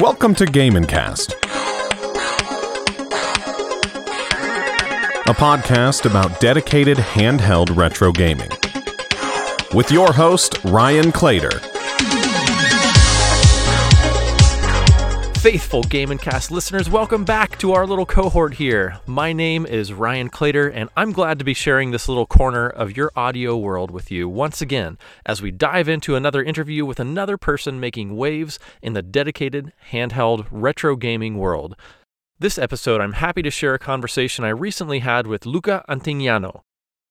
Welcome to Game Cast, a podcast about dedicated handheld retro gaming. With your host, Ryan Clater. Faithful Game and Cast listeners, welcome back to our little cohort here. My name is Ryan Clater, and I'm glad to be sharing this little corner of your audio world with you once again as we dive into another interview with another person making waves in the dedicated handheld retro gaming world. This episode, I'm happy to share a conversation I recently had with Luca Antignano.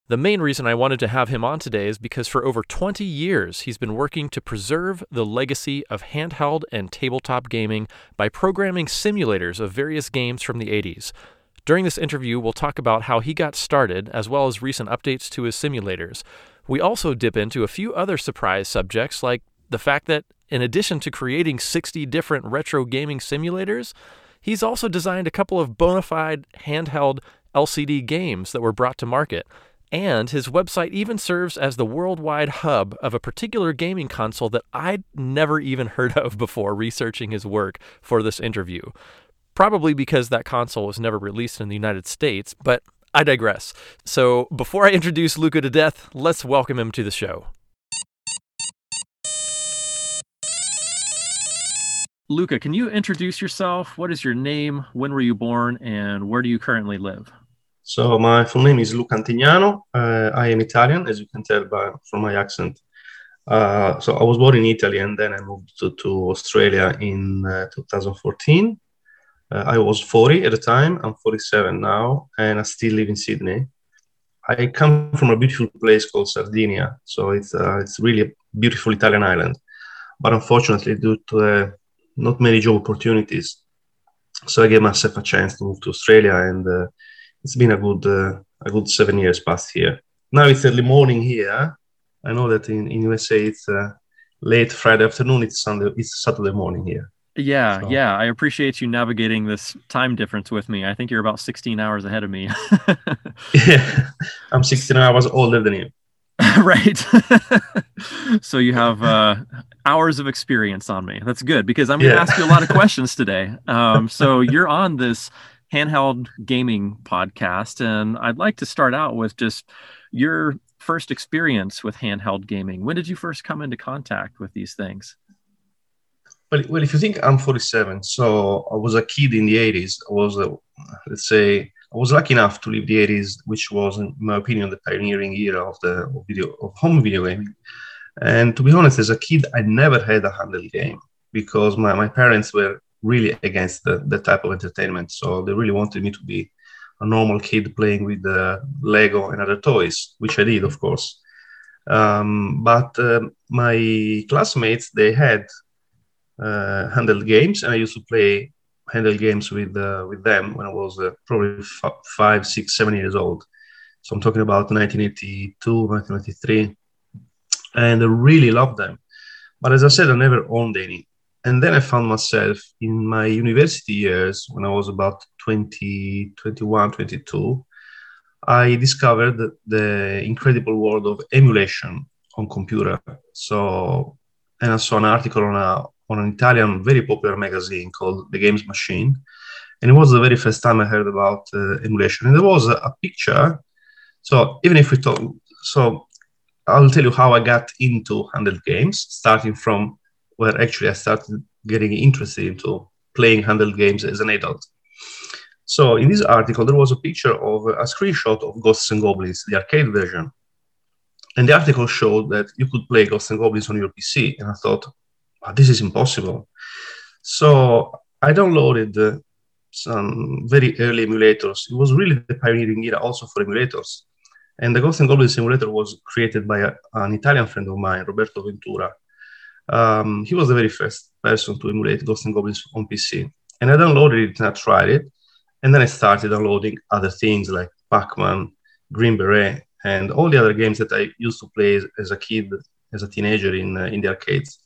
The main reason I wanted to have him on today is because for over 20 years he's been working to preserve the legacy of handheld and tabletop gaming by programming simulators of various games from the 80s. During this interview, we'll talk about how he got started, as well as recent updates to his simulators. We also dip into a few other surprise subjects, like the fact that, in addition to creating 60 different retro gaming simulators, he's also designed a couple of bona fide handheld LCD games that were brought to market. And his website even serves as the worldwide hub of a particular gaming console that I'd never even heard of before researching his work for this interview. Probably because that console was never released in the United States, but I digress. So before I introduce Luca to death, let's welcome him to the show. Luca, can you introduce yourself? What is your name? When were you born? And where do you currently live? So my full name is Luca Antignano. Uh, I am Italian, as you can tell by, from my accent. Uh, so I was born in Italy and then I moved to, to Australia in uh, 2014. Uh, I was 40 at the time. I'm 47 now, and I still live in Sydney. I come from a beautiful place called Sardinia, so it's uh, it's really a beautiful Italian island. But unfortunately, due to uh, not many job opportunities, so I gave myself a chance to move to Australia and it's been a good uh, a good seven years past here. Now it's early morning here. I know that in, in USA it's uh, late Friday afternoon. It's Sunday. It's Saturday morning here. Yeah, so. yeah. I appreciate you navigating this time difference with me. I think you're about 16 hours ahead of me. yeah, I'm 16 hours older than you. right. so you have uh, hours of experience on me. That's good because I'm going to yeah. ask you a lot of questions today. Um, so you're on this handheld gaming podcast. And I'd like to start out with just your first experience with handheld gaming. When did you first come into contact with these things? Well, well, if you think I'm 47, so I was a kid in the 80s. I was, uh, let's say, I was lucky enough to live the 80s, which was, in my opinion, the pioneering era of the of video of home video gaming. And to be honest, as a kid, I never had a handheld game because my, my parents were really against the, the type of entertainment. So they really wanted me to be a normal kid playing with the Lego and other toys, which I did, of course. Um, but uh, my classmates, they had uh, handheld games, and I used to play handheld games with uh, with them when I was uh, probably f- five, six, seven years old. So I'm talking about 1982, 1993, and I really loved them. But as I said, I never owned any. And then I found myself in my university years when I was about 20, 21, 22. I discovered the incredible world of emulation on computer. So, and I saw an article on a on an Italian very popular magazine called The Games Machine, and it was the very first time I heard about uh, emulation. And there was a, a, picture. So even if we talk, so I'll tell you how I got into handheld games, starting from where actually I started getting interested into playing handheld games as an adult. So in this article, there was a picture of a screenshot of Ghosts and Goblins, the arcade version. And the article showed that you could play Ghosts and Goblins on your PC. And I thought, oh, this is impossible. So I downloaded uh, some very early emulators. It was really the pioneering era also for emulators. And the Ghosts and Goblins simulator was created by a, an Italian friend of mine, Roberto Ventura, um, he was the very first person to emulate Ghosts and Goblins on PC. And I downloaded it and I tried it. And then I started downloading other things like Pac-Man, Green Beret, and all the other games that I used to play as a kid, as a teenager in, uh, in the arcades.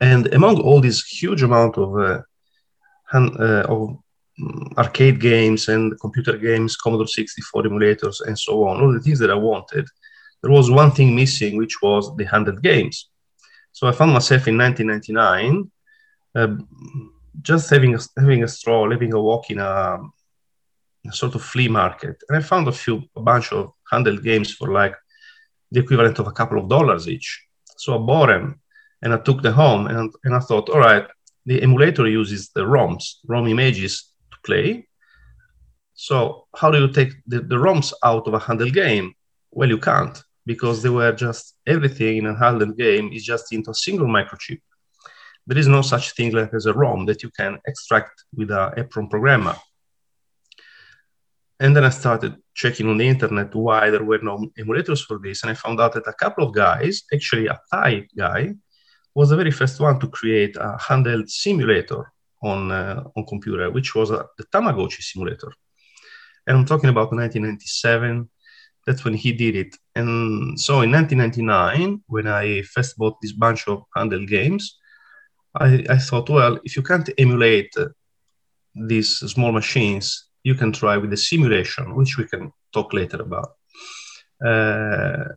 And among all this huge amount of, uh, uh, of mm, arcade games and computer games, Commodore 64 emulators, and so on, all the things that I wanted, there was one thing missing, which was the handheld games. So I found myself in 1999 um, just having a, having a stroll, having a walk in a, a, sort of flea market, and I found a few a bunch of handheld games for like the equivalent of a couple of dollars each. So I bought them and I took them home, and, and I thought, all right, the emulator uses the ROMs, ROM images to play. So how do you take the, the ROMs out of a handheld game? Well, you can't because they were just everything in a handheld game is just into a single microchip there is no such thing like as a ROM that you can extract with a EPROM programmer. And then I started checking on the internet why there were no emulators for this. And I found out that a couple of guys, actually a Thai guy, was the very first one to create a handheld simulator on, uh, on computer, which was the Tamagotchi simulator. And I'm talking about 1997. That's when he did it. And so in 1999, when I first bought this bunch of handheld games, I, I thought, well, if you can't emulate these small machines, you can try with the simulation, which we can talk later about. Uh,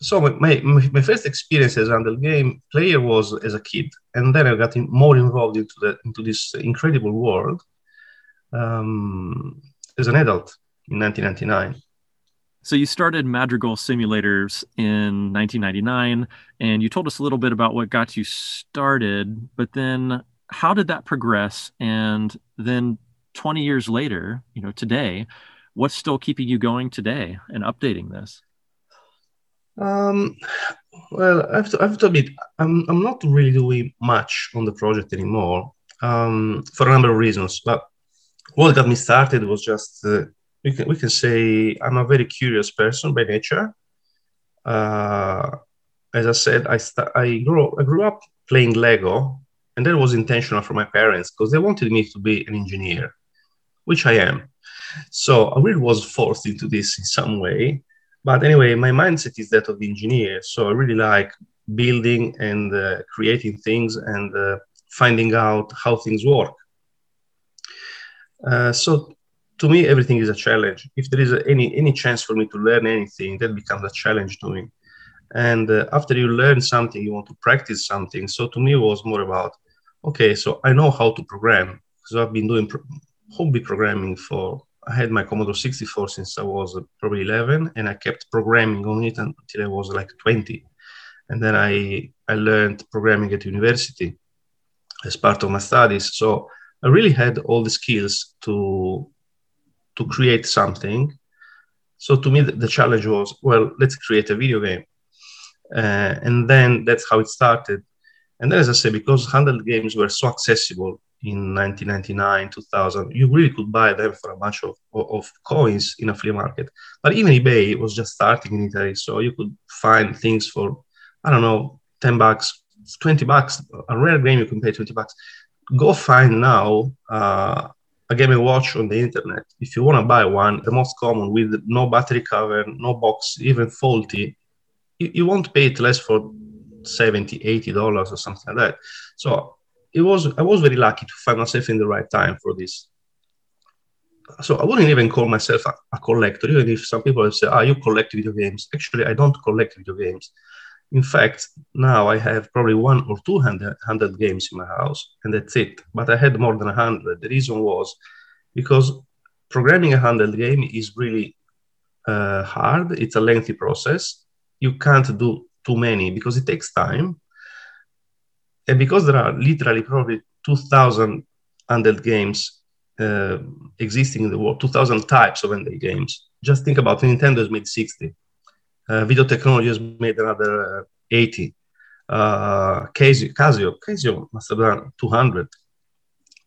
so my, my, my, first experience as handheld game player was as a kid, and then I got in, more involved into the into this incredible world um, as an adult in 1999. So you started Madrigal Simulators in 1999, and you told us a little bit about what got you started. But then, how did that progress? And then, 20 years later, you know, today, what's still keeping you going today and updating this? Um, well, I have to, I have to admit, I'm, I'm not really doing much on the project anymore um, for a number of reasons. But what got me started was just uh, we can, we can say I'm a very curious person by nature. Uh, as I said, I, st- I, grew, I grew up playing Lego, and that was intentional for my parents because they wanted me to be an engineer, which I am. So I really was forced into this in some way. But anyway, my mindset is that of the engineer. So I really like building and uh, creating things and uh, finding out how things work. Uh, so to me, everything is a challenge. If there is any any chance for me to learn anything, that becomes a challenge to me. And uh, after you learn something, you want to practice something. So to me, it was more about, okay, so I know how to program because I've been doing pro- hobby programming for. I had my Commodore 64 since I was uh, probably 11, and I kept programming on it until I was like 20. And then I I learned programming at university as part of my studies. So I really had all the skills to to create something. So to me, the challenge was, well, let's create a video game. Uh, and then that's how it started. And then, as I say, because handheld games were so accessible in 1999, 2000, you really could buy them for a bunch of, of coins in a flea market. But even eBay was just starting in Italy. So you could find things for, I don't know, 10 bucks, 20 bucks. A rare game you can pay 20 bucks. Go find now uh, a Game & Watch on the internet. If you want to buy one, the most common with no battery cover, no box, even faulty, you, you won't pay it less for 70 80 dollars or something like that. So it was i was very lucky to find myself in the right time for this. So i wouldn't even call myself a, a collector even if some people say ah you collect video games. Actually i don't collect video games in fact, now I have probably one or two hundred, games in my house, and that's it. But I had more than hundred. The reason was because programming a handheld game is really uh, hard. It's a lengthy process. You can't do too many because it takes time, and because there are literally probably two thousand handheld games uh, existing in the world, two thousand types of handheld games. Just think about Nintendo's made sixty uh, video technology has made another uh, 80. Uh, Casio, Casio, Casio must have done 200.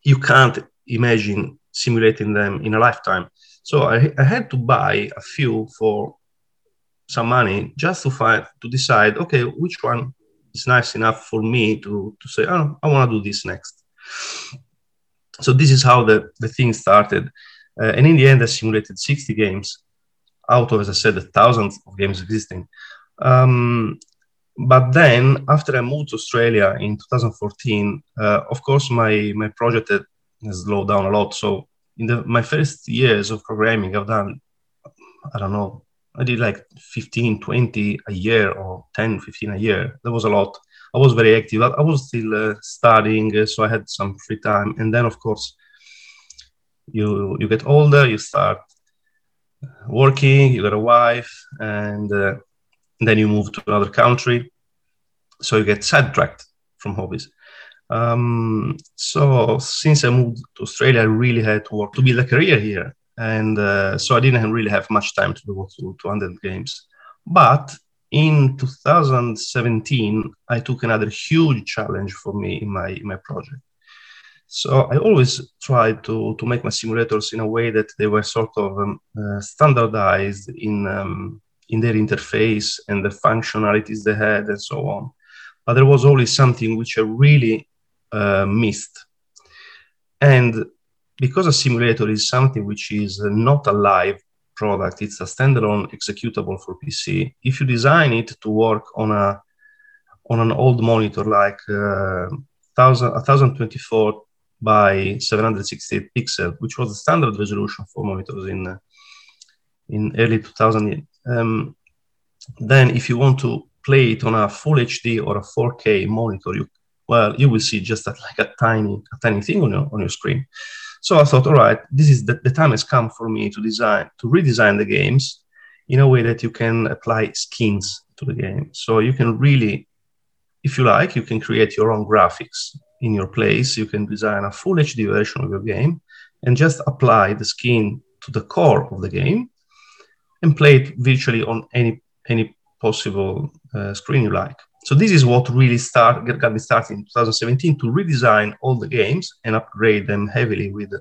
You can't imagine simulating them in a lifetime. So I, I had to buy a few for some money just to find to decide okay which one is nice enough for me to to say oh I want to do this next. So this is how the the thing started, uh, and in the end I simulated 60 games out of, as I said, the thousands of games existing. Um, but then, after I moved to Australia in 2014, uh, of course, my, my project has slowed down a lot. So, in the, my first years of programming, I've done, I don't know, I did like 15, 20 a year or 10, 15 a year. That was a lot. I was very active. I, I was still uh, studying, uh, so I had some free time. And then, of course, you you get older, you start working, you got a wife, and uh, then you move to another country, so you get sidetracked from hobbies. Um, so since I moved to Australia, I really had to work to build a career here, and uh, so I didn't really have much time to do to, to handle games. But in 2017, I took another huge challenge for me in my in my project. So I always tried to to make my simulators in a way that they were sort of um, uh, standardized in um, in their interface and the functionalities they had and so on. But there was always something which I really uh, missed. And because a simulator is something which is not a live product, it's a standalone executable for PC. If you design it to work on a on an old monitor like uh, 1024 by 768 pixel, which was the standard resolution for monitors in uh, in early 2000. Um, then, if you want to play it on a full HD or a 4K monitor, you well, you will see just that, like a tiny, a tiny thing on your, on your screen. So I thought, all right, this is the, the time has come for me to design, to redesign the games in a way that you can apply skins to the game. So you can really, if you like, you can create your own graphics in your place. You can design a full HD version of your game and just apply the skin to the core of the game and play it virtually on any any possible uh, screen you like. So this is what really start got me started in 2017 to redesign all the games and upgrade them heavily with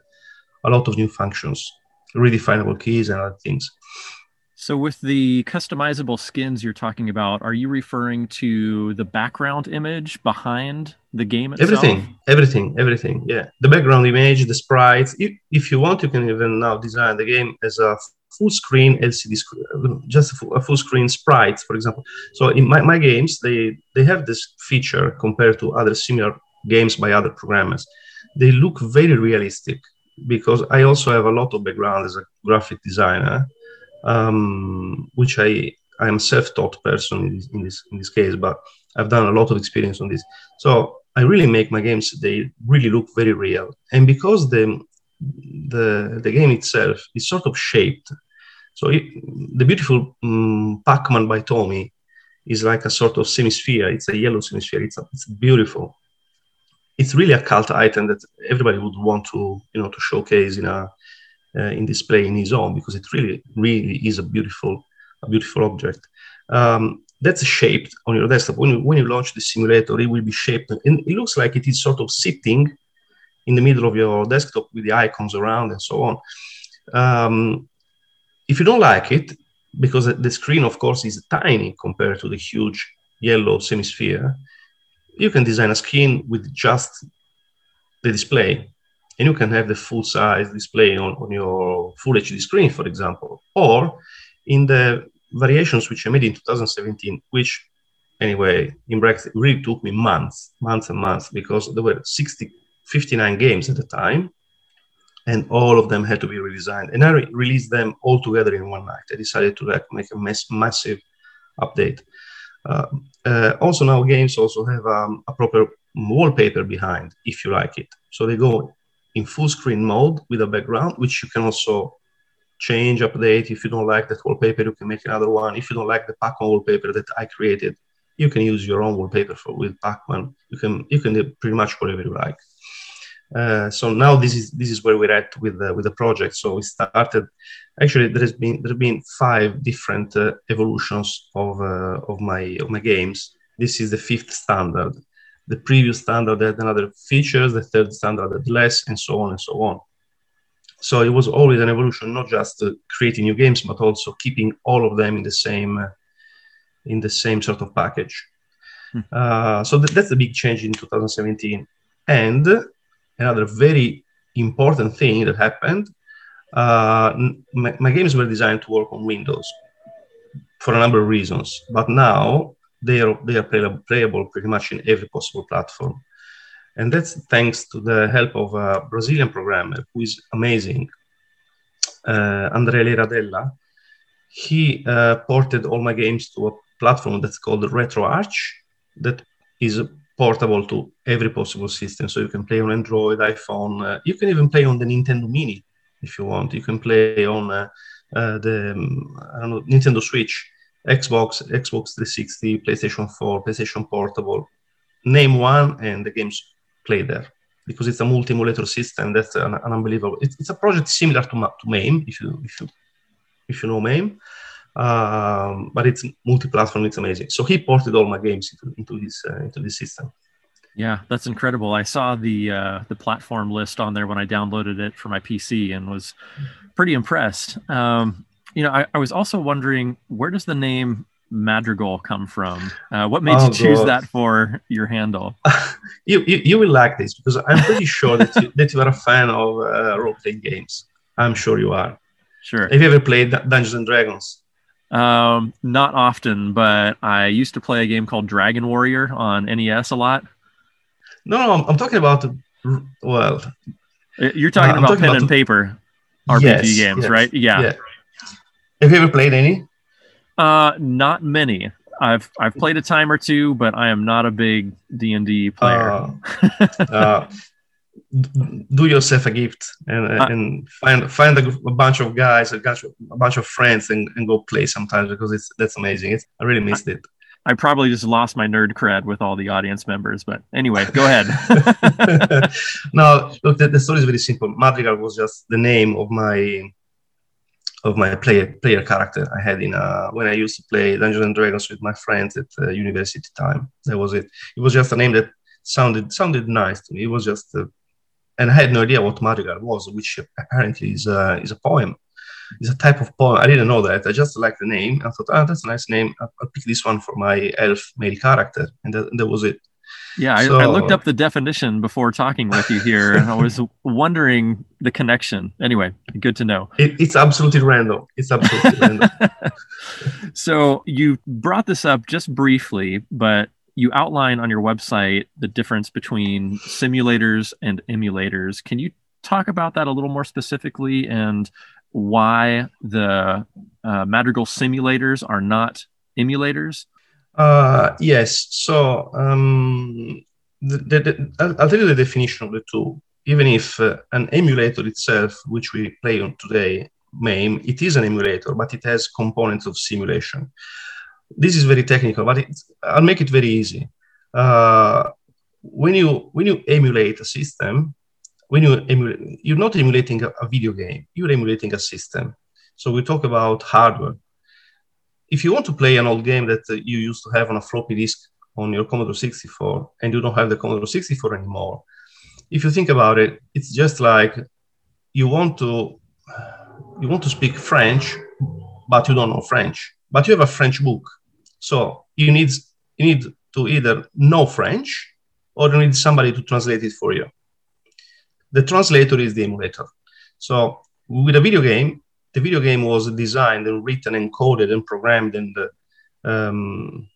a lot of new functions, redefinable keys and other things. So with the customizable skins you're talking about, are you referring to the background image behind the game itself? Everything, everything, everything. Yeah, the background image, the sprites. If, if you want, you can even now design the game as a full screen LCD screen, just a full, a full, screen sprites, for example. So in my, my games, they, they have this feature compared to other similar games by other programmers. They look very realistic because I also have a lot of background as a graphic designer, um, which I I am self-taught person in this, in this in this case, but I've done a lot of experience on this. So I really make my games they really look very real, and because the the the game itself is sort of shaped. So it, the beautiful um, Pac-Man by Tomy is like a sort of semisphere. It's a yellow semisphere. It's a, it's beautiful. It's really a cult item that everybody would want to you know to showcase in a in display in his home because it really really is a beautiful a beautiful object. Um, that's shaped on your desktop. When you, when you launch the simulator, it will be shaped and it looks like it is sort of sitting in the middle of your desktop with the icons around and so on. Um, if you don't like it, because the screen, of course, is tiny compared to the huge yellow semisphere, you can design a skin with just the display. And you can have the full size display on, on your full HD screen, for example. Or in the variations which I made in 2017, which anyway, in brackets, really took me months, months and months, because there were 60 59 games at the time, and all of them had to be redesigned. And I re- released them all together in one night. I decided to like, make a mass- massive update. Uh, uh, also, now games also have um, a proper wallpaper behind, if you like it. So they go in full screen mode with a background, which you can also change, update. If you don't like that wallpaper, you can make another one. If you don't like the Pac-Man wallpaper that I created, you can use your own wallpaper for with Pac-Man. You can you can do pretty much whatever you like. Uh, so now this is this is where we're at with the, with the project. So we started. Actually, there has been there have been five different uh, evolutions of uh, of my of my games. This is the fifth standard. The previous standard had another features. The third standard had less, and so on and so on. So it was always an evolution, not just uh, creating new games, but also keeping all of them in the same uh, in the same sort of package. Hmm. so th- that's the big change in 2017. And another very important thing that happened. Uh, my, my, games were designed to work on Windows for a number of reasons, but now they are they are playable, pretty much in every possible platform, and that's thanks to the help of a Brazilian programmer who is amazing, uh, Andrea Leiradella. He uh, ported all my games to a platform that's called RetroArch that is portable to every possible system. So you can play on Android, iPhone. Uh, you can even play on the Nintendo Mini if you want. You can play on uh, uh, the um, I don't know Nintendo Switch, Xbox, Xbox 360, PlayStation 4, PlayStation Portable. Name one, and the games play there because it's a multi-emulator system. That's an, an unbelievable. It's, it's, a project similar to, to MAME, if you if you if you know MAME, um, but it's multi-platform. It's amazing. So he ported all my games into, into this uh, into this system. Yeah, that's incredible. I saw the uh, the platform list on there when I downloaded it for my PC and was pretty impressed. Um, you know, I, I, was also wondering where does the name Madrigal come from? Uh, what made oh, you choose God. that for your handle? you, you, you will like this because I'm pretty sure that you, that you are a fan of uh, role playing games. I'm sure you are. Sure. Have you ever played Dungeons and Dragons? Um, not often, but I used to play a game called Dragon Warrior on NES a lot. No, no, I'm, I'm talking about well. You're talking uh, about talking pen about and paper RPG yes, games, yes, right? Yeah. yeah. Have you ever played any? Uh, not many. I've I've played a time or two, but I am not a big D and D player. Uh, uh, do yourself a gift and, uh, and find find a, a, bunch of guys, a bunch of, a bunch of friends, and, and go play sometimes because it's that's amazing. It's, I really missed it. I probably just lost my nerd cred with all the audience members, but anyway, go ahead. no, look, the, the, story is very simple. Madrigal was just the name of my of my player player character I had in uh, when I used to play Dungeons and Dragons with my friends at uh, university time. That was it. It was just a name that sounded sounded nice to me. It was just, uh, and I had no idea what Madrigal was, which apparently is uh, is a poem it's a type of poem. I didn't know that. I just liked the name. I thought, oh, that's a nice name. I'll, I'll pick this one for my elf male character, and that, that was it. Yeah, so, I, I, looked up the definition before talking with you here, and I was wondering the connection. Anyway, good to know. It, it's absolutely random. It's absolutely random. so you brought this up just briefly, but you outline on your website the difference between simulators and emulators. Can you talk about that a little more specifically and why the uh, Madrigal simulators are not emulators? Uh, yes. So um, the, the, the, I'll, I'll, tell you the definition of the two. Even if uh, an emulator itself, which we play on today, MAME, it is an emulator, but it has components of simulation. This is very technical, but I'll make it very easy. Uh, when you when you emulate a system, when you emulate, you're not emulating a, a video game, you're emulating a system. So we talk about hardware. If you want to play an old game that uh, you used to have on a floppy disk on your Commodore 64 and you don't have the Commodore 64 anymore, if you think about it, it's just like you want to you want to speak French, but you don't know French, but you have a French book. So you need you need to either know French or you need somebody to translate it for you the translator is the emulator. So with a video game, the video game was designed and written and coded and programmed and um,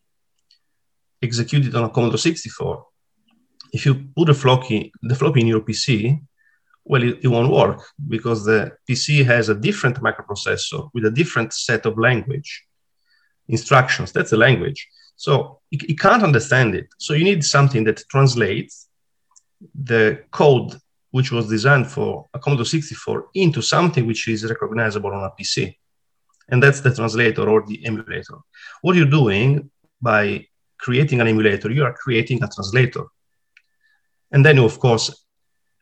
executed on a Commodore 64. If you put a floppy, the floppy in your PC, well, it, it, won't work because the PC has a different microprocessor with a different set of language instructions. That's the language. So it, it can't understand it. So you need something that translates the code which was designed for a Commodore 64 into something which is recognizable on a PC. And that's the translator or the emulator. What you're doing by creating an emulator, you are creating a translator. And then you, of course,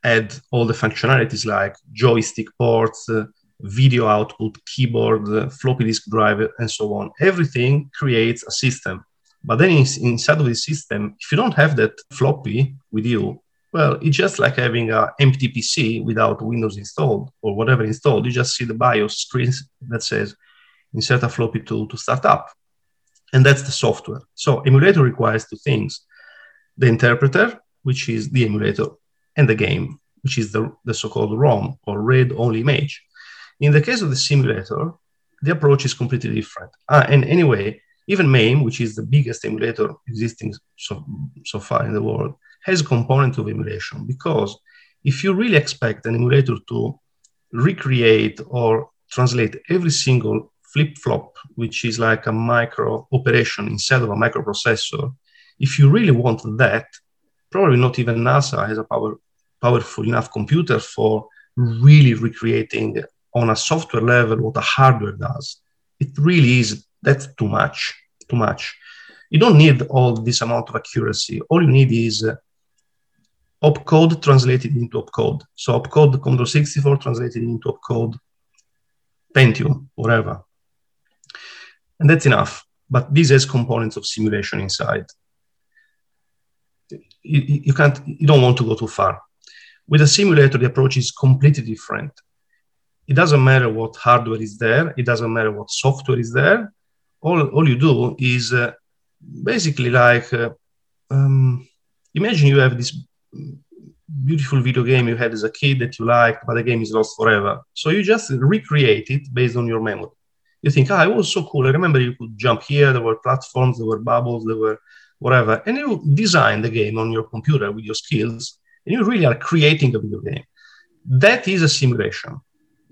add all the functionalities like joystick ports, uh, video output, keyboard, uh, floppy disk drive, and so on. Everything creates a system. But then in, inside of the system, if you don't have that floppy with you, well, it's just like having an empty PC without Windows installed or whatever installed. You just see the BIOS screen that says insert a floppy to, to start up. And that's the software. So emulator requires two things the interpreter, which is the emulator, and the game, which is the, the so-called ROM or read-only image. In the case of the simulator, the approach is completely different. Uh, and anyway, even MAME, which is the biggest emulator existing so, so far in the world, has a component of emulation because if you really expect an emulator to recreate or translate every single flip flop, which is like a micro operation inside of a microprocessor, if you really want that, probably not even NASA has a power, powerful enough computer for really recreating on a software level what a hardware does. It really is that's too much, too much. You don't need all this amount of accuracy. All you need is uh, opcode translated into opcode. So opcode Commodore 64 translated into opcode Pentium, whatever. And that's enough. But this has components of simulation inside. You, you can't, you don't want to go too far. With a simulator, the approach is completely different. It doesn't matter what hardware is there. It doesn't matter what software is there. All, all you do is uh, basically like uh, um, imagine you have this beautiful video game you had as a kid that you liked, but the game is lost forever. So you just recreate it based on your memory. You think, ah, it was so cool. I remember you could jump here, there were platforms, there were bubbles, there were whatever. And you design the game on your computer with your skills, and you really are creating a video game. That is a simulation.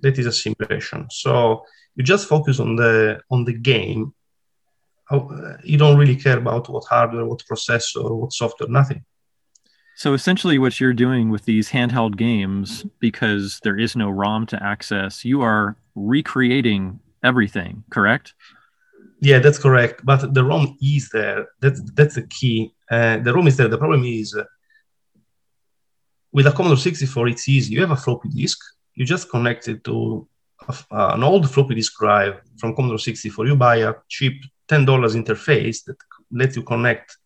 That is a simulation. So you just focus on the on the game. Oh, uh, you don't really care about what hardware, what processor, what software, nothing. So essentially, what you're doing with these handheld games, because there is no ROM to access, you are recreating everything, correct? Yeah, that's correct. But the ROM is there. That's that's the key. Uh, the ROM is there. The problem is uh, with a Commodore 64, it's easy. You have a floppy disk. You just connect it to a, uh, an old floppy disk drive from Commodore 64. You buy a cheap $10 interface that lets you connect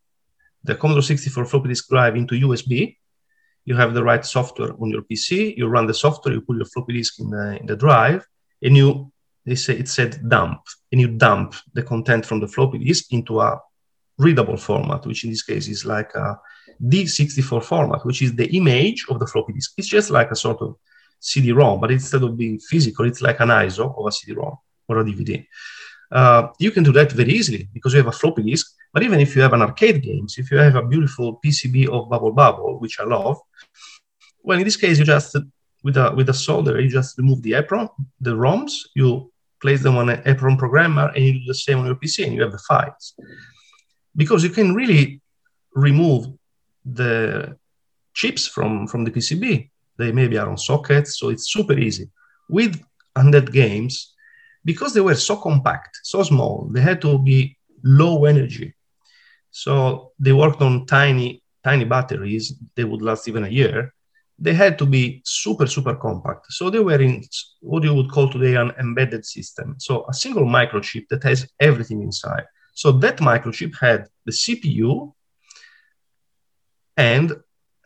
the Commodore 64 floppy disk drive into USB. You have the right software on your PC. You run the software. You put your floppy disk in the, in the drive, and you they say it said dump, and you dump the content from the floppy disk into a readable format, which in this case is like a D64 format, which is the image of the floppy disk. It's just like a sort of CD-ROM, but instead of being physical, it's like an ISO of a CD-ROM or a DVD. Uh, you can do that very easily because you have a floppy disk but even if you have an arcade games, if you have a beautiful PCB of Bubble Bobble, which I love, well, in this case, you just with a with a solder, you just remove the EPROM, the ROMs, you place them on an EPROM programmer, and you do the same on your PC, and you have the files. Because you can really remove the chips from from the PCB. They maybe are on sockets, so it's super easy. With handheld games, because they were so compact, so small, they had to be low energy. So they worked on tiny, tiny batteries. They would last even a year. They had to be super, super compact. So they were in what you would call today an embedded system. So a single microchip that has everything inside. So that microchip had the CPU and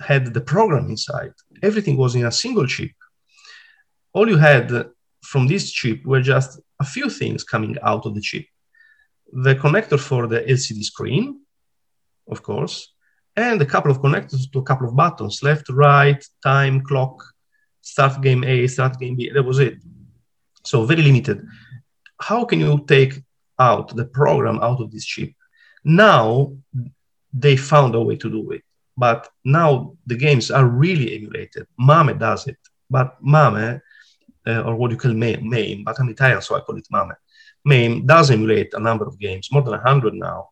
had the program inside. Everything was in a single chip. All you had from this chip were just a few things coming out of the chip. The connector for the LCD screen, of course, and a couple of connectors to a couple of buttons left, right, time, clock, start game A, start game B. That was it. So very limited. How can you take out the program out of this chip? Now they found a way to do it, but now the games are really emulated. Mame does it, but Mame, uh, or what you call MAME, MAME, but I'm Italian, so I call it Mame. MAME does emulate a number of games, more than 100 now,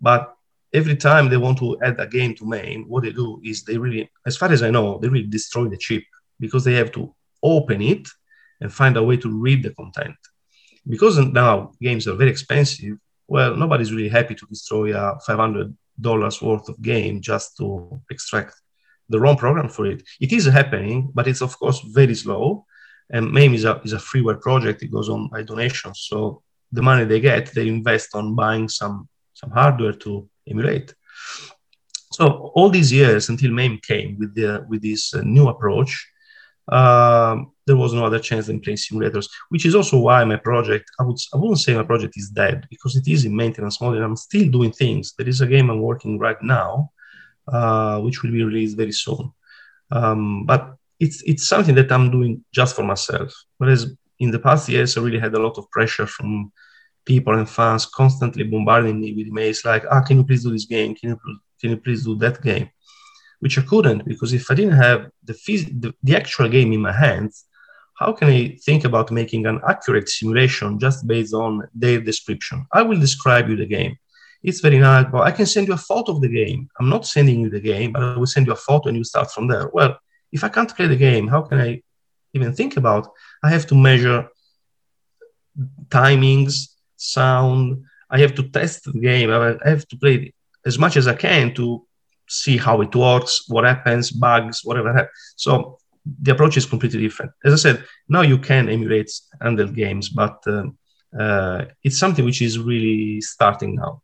but every time they want to add a game to MAME, what they do is they really, as far as I know, they really destroy the chip because they have to open it and find a way to read the content. Because now games are very expensive, well, nobody's really happy to destroy a $500 worth of game just to extract the ROM program for it. It is happening, but it's of course very slow. And MAME is a, is a freeware project. It goes on by donations. So the money they get, they invest on buying some, some hardware to emulate. So all these years until MAME came with the with this uh, new approach, uh, there was no other chance than playing simulators, which is also why my project, I, would, I wouldn't say my project is dead because it is in maintenance mode and I'm still doing things. There is a game I'm working right now, uh, which will be released very soon. Um, but it's, it's something that I'm doing just for myself. Whereas in the past years, I really had a lot of pressure from people and fans constantly bombarding me with emails like, ah, can you please do this game? Can you, can you please do that game? Which I couldn't because if I didn't have the, phys- the, the actual game in my hands, how can I think about making an accurate simulation just based on their description? I will describe you the game. it's very nice, but I can send you a photo of the game. I'm not sending you the game, but I will send you a photo and you start from there. Well, if I can't play the game, how can I even think about? I have to measure timings, sound. I have to test the game. I have to play it as much as I can to see how it works, what happens, bugs, whatever. So the approach is completely different. As I said, now you can emulate handheld games, but uh, uh, it's something which is really starting now.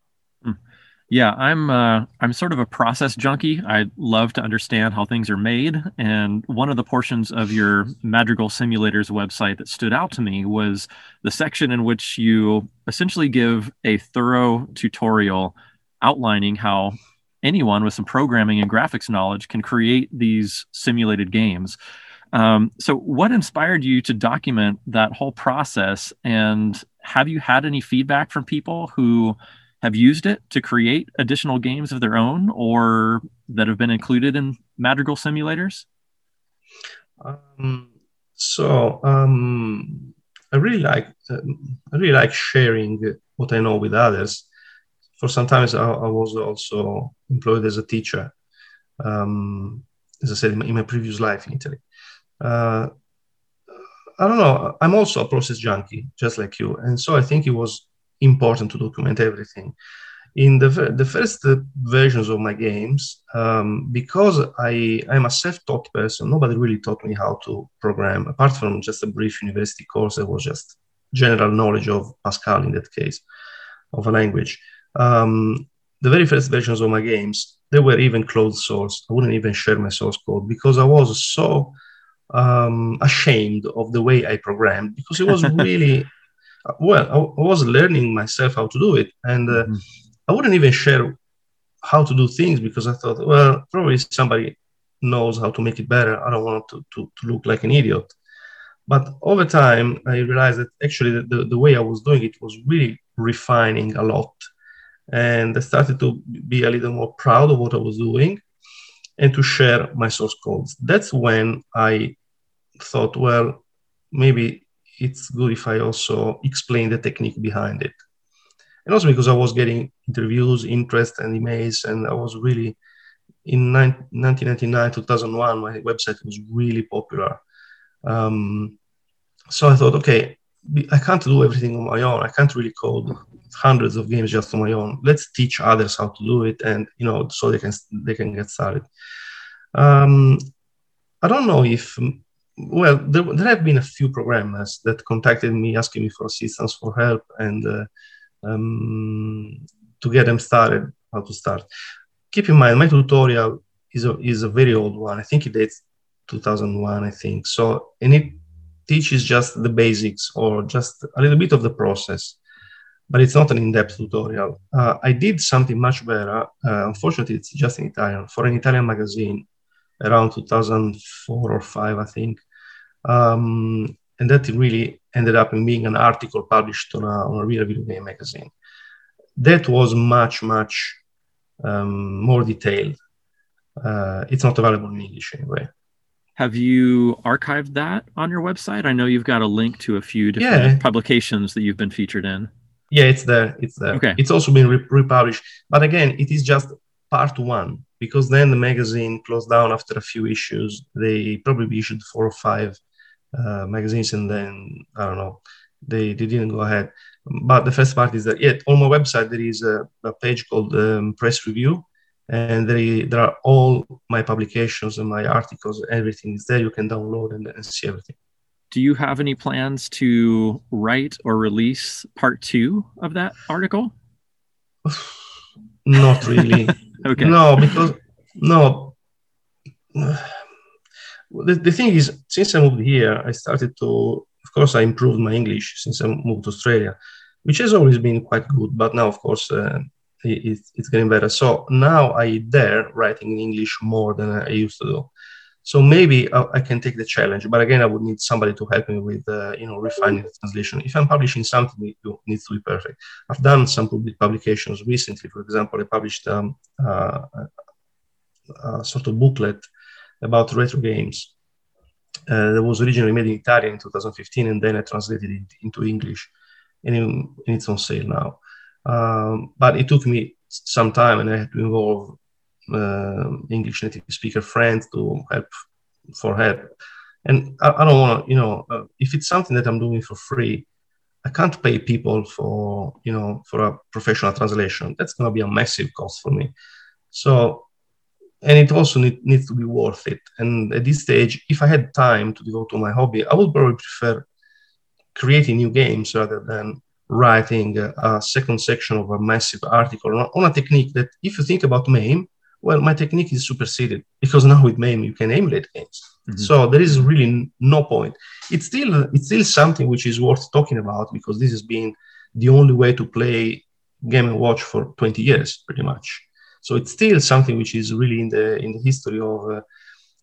Yeah, I'm uh, I'm sort of a process junkie. I love to understand how things are made, and one of the portions of your Madrigal Simulators website that stood out to me was the section in which you essentially give a thorough tutorial outlining how anyone with some programming and graphics knowledge can create these simulated games. Um, so, what inspired you to document that whole process? And have you had any feedback from people who have used it to create additional games of their own or that have been included in Madrigal simulators? Um, so um, I really like uh, I really like sharing what I know with others. For sometimes I, I was also employed as a teacher, um, as I said in my, in my, previous life in Italy. Uh, I don't know. I'm also a process junkie, just like you, and so I think it was important to document everything. In the, the first versions of my games, um, because I, I'm a self-taught person, nobody really taught me how to program, apart from just a brief university course that was just general knowledge of Pascal in that case, of a language. Um, the very first versions of my games, they were even closed source. I wouldn't even share my source code because I was so um, ashamed of the way I programmed because it was really well, I, I, was learning myself how to do it, and uh, mm-hmm. I wouldn't even share how to do things because I thought, well, probably somebody knows how to make it better. I don't want to, to, to look like an idiot. But over time, I realized that actually the, the, the, way I was doing it was really refining a lot. And I started to be a little more proud of what I was doing and to share my source codes. That's when I thought, well, maybe it's good if I also explain the technique behind it. And also because I was getting interviews, interest, and emails, and I was really in 1999, 2001, my website was really popular. Um, so I thought, okay, I can't do everything on my own. I can't really code hundreds of games just on my own. Let's teach others how to do it, and you know, so they can they can get started. Um, I don't know if well, there, there, have been a few programmers that contacted me asking me for assistance, for help, and uh, um, to get them started, how to start. Keep in mind, my tutorial is a, is a very old one. I think it dates 2001, I think. So, and it teaches just the basics or just a little bit of the process, but it's not an in-depth tutorial. Uh, I did something much better. Uh, unfortunately, it's just in Italian for an Italian magazine around 2004 or five, I think. Um, and that really ended up in being an article published on a, on a real video game magazine. That was much, much um, more detailed. Uh, it's not available in English anyway. Have you archived that on your website? I know you've got a link to a few different yeah. publications that you've been featured in. Yeah, it's there. It's there. Okay. It's also been re- republished. But again, it is just part one because then the magazine closed down after a few issues. They probably issued four or five uh, magazines, and then I don't know, they, they didn't go ahead. But the first part is that yeah, on my website there is a, a page called um, Press Review, and there, there are all my publications and my articles. Everything is there. You can download and, and see everything. Do you have any plans to write or release part two of that article? Not really. okay. No, because no the, the thing is, since I moved here, I started to, of course, I improved my English since I moved to Australia, which has always been quite good. But now, of course, uh, it, it's getting better. So now I dare writing in English more than I used to do. So maybe I, can take the challenge, but again, I would need somebody to help me with, uh, you know, refining the translation. If I'm publishing something, it needs to be perfect. I've done some public publications recently. For example, I published um, uh, a sort of booklet about retro games. Uh, that was originally made in Italian in 2015, and then I translated it into English, and, in, and it's on sale now. Um, but it took me some time, and I had to involve English native speaker friend to help for help. And I, I don't want to, you know, uh, if it's something that I'm doing for free, I can't pay people for, you know, for a professional translation. That's going to be a massive cost for me. So, and it also need, needs to be worth it. And at this stage, if I had time to devote to my hobby, I would probably prefer creating new games rather than writing a, a second section of a massive article on, on a technique that, if you think about MAME, well, my technique is superseded because now with MAME you can emulate games. Mm-hmm. So there is really no point. It's still it's still something which is worth talking about because this has been the only way to play Game and Watch for 20 years, pretty much. So it's still something which is really in the in the history of uh,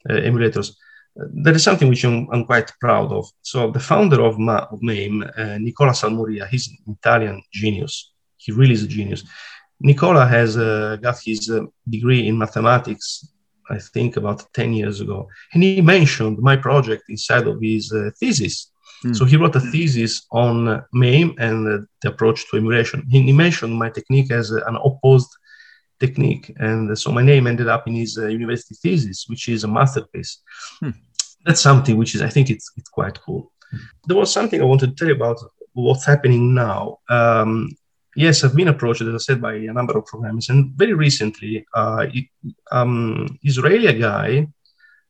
uh, emulators. Uh, there is something which I'm, I'm, quite proud of. So the founder of, Ma- of MAME, uh, Nicola Salmoria, he's an Italian genius. He really is a genius. Nicola has uh, got his uh, degree in mathematics, I think about 10 years ago. And he mentioned my project inside of his uh, thesis. Mm. So he wrote a thesis on MAME and uh, the approach to emulation. He, he mentioned my technique as an opposed technique. And so my name ended up in his uh, university thesis, which is a masterpiece. Hmm. That's something which is, I think it's, it's quite cool. There was something I wanted to tell you about what's happening now. Um, yes, I've been approached, as I said, by a number of programmers, and very recently, uh, um, Israeli guy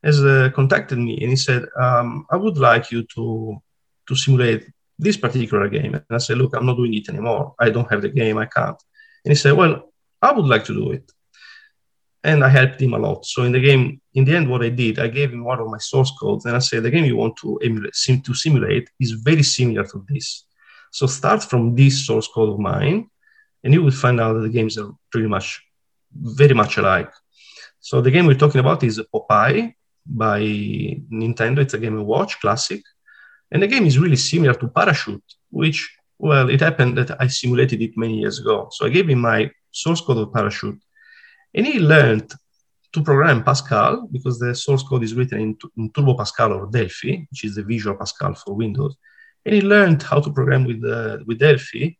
has uh, contacted me and he said, um, "I would like you to to simulate this particular game." And I said, "Look, I'm not doing it anymore. I don't have the game. I can't." And he said, "Well, I would like to do it." And I helped him a lot. So in the game, in the end, what I did, I gave him one of my source codes, and I said, "The game you want to emulate, to simulate, is very similar to this." So start from this source code of mine, and you will find out that the games are pretty much very much alike. So the game we're talking about is Popeye by Nintendo. It's a Game and Watch classic. And the game is really similar to Parachute, which, well, it happened that I simulated it many years ago. So I gave him my source code of Parachute. And he learned to program Pascal because the source code is written in, in Turbo Pascal or Delphi, which is the Visual Pascal for Windows and he learned how to program with uh, with Delphi.